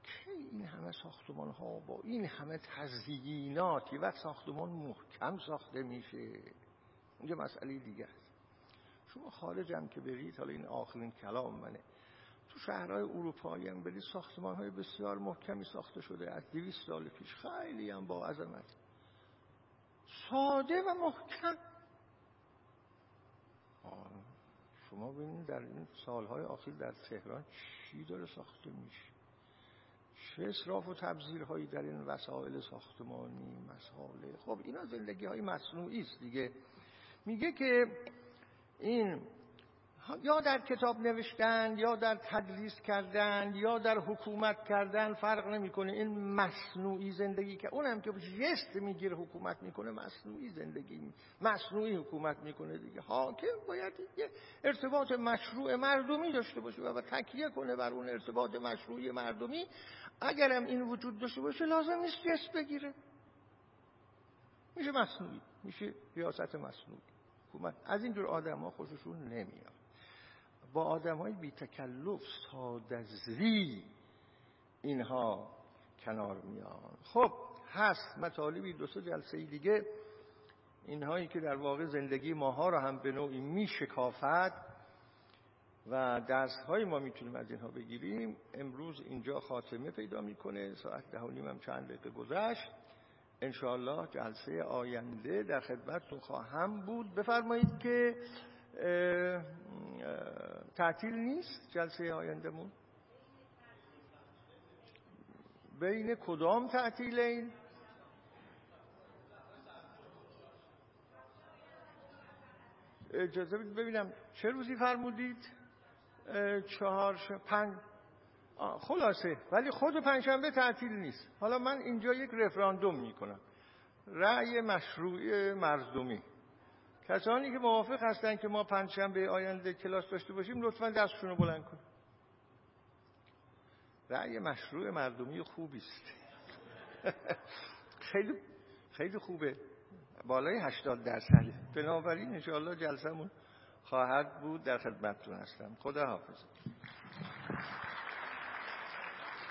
کی این همه ساختمان ها با این همه تزیینات یه وقت ساختمان محکم ساخته میشه. یه مسئله دیگه است. شما خارج هم که برید حالا این آخرین کلام منه. تو شهرهای اروپایی هم برید ساختمان های بسیار محکمی ساخته شده. از دویست سال پیش خیلی هم با عظمت. ساده و محکم. شما ببینید در این سالهای آخر در تهران چی داره ساخته میشه؟ چه اصراف و تبذیرهایی در این وسایل ساختمانی مسائل. خب اینا زندگی های مصنوعی است دیگه. میگه که این یا در کتاب نوشتن یا در تدریس کردن یا در حکومت کردن فرق نمی‌کنه. این مصنوعی زندگی که اونم که جست می‌گیره حکومت می‌کنه مصنوعی زندگی مصنوعی حکومت می‌کنه دیگه. حاکم باید یه ارتباط مشروع مردمی داشته باشه و تکیه کنه بر اون ارتباط مشروعی مردمی. اگرم این وجود داشته باشه لازم نیست جست بگیره. میشه مصنوعی میشه ریاست مصنوعی. حکومت. از اینجور آدم ها خوششون نمیاد. با آدم های بی تکلف سادزی اینها کنار میان. خب هست مطالبی دو سه جلسه دیگه. اینهایی که در واقع زندگی ماها رو هم به نوعی می شکافت و درس های ما می‌تونیم از اینها بگیریم. امروز اینجا خاتمه پیدا می‌کنه. ساعت ده و هم چند دقیقه گذشت. انشاءالله جلسه آینده در خدمتتون خواهم بود. بفرمایید که تعطیل نیست جلسه آیندهمون؟ بین کدام تعطیل این اجازه ببینم چه روزی فرمودید؟ چهار پنج؟ خلاصه. ولی خود پنجشنبه تعطیل نیست. حالا من اینجا یک رفراندوم می‌کنم. رأی مشروعی مردمی کسانی که موافق هستند که ما پنجشنبه آینده کلاس داشته باشیم لطفا دستشون رو بلند کن رأی مشروع مردمی خوبی است. خیلی خیلی خوبه. بالای 80 درصد بنابراین انشاءالله جلسمون خواهد بود. در خدمتتون هستم. خدا حافظ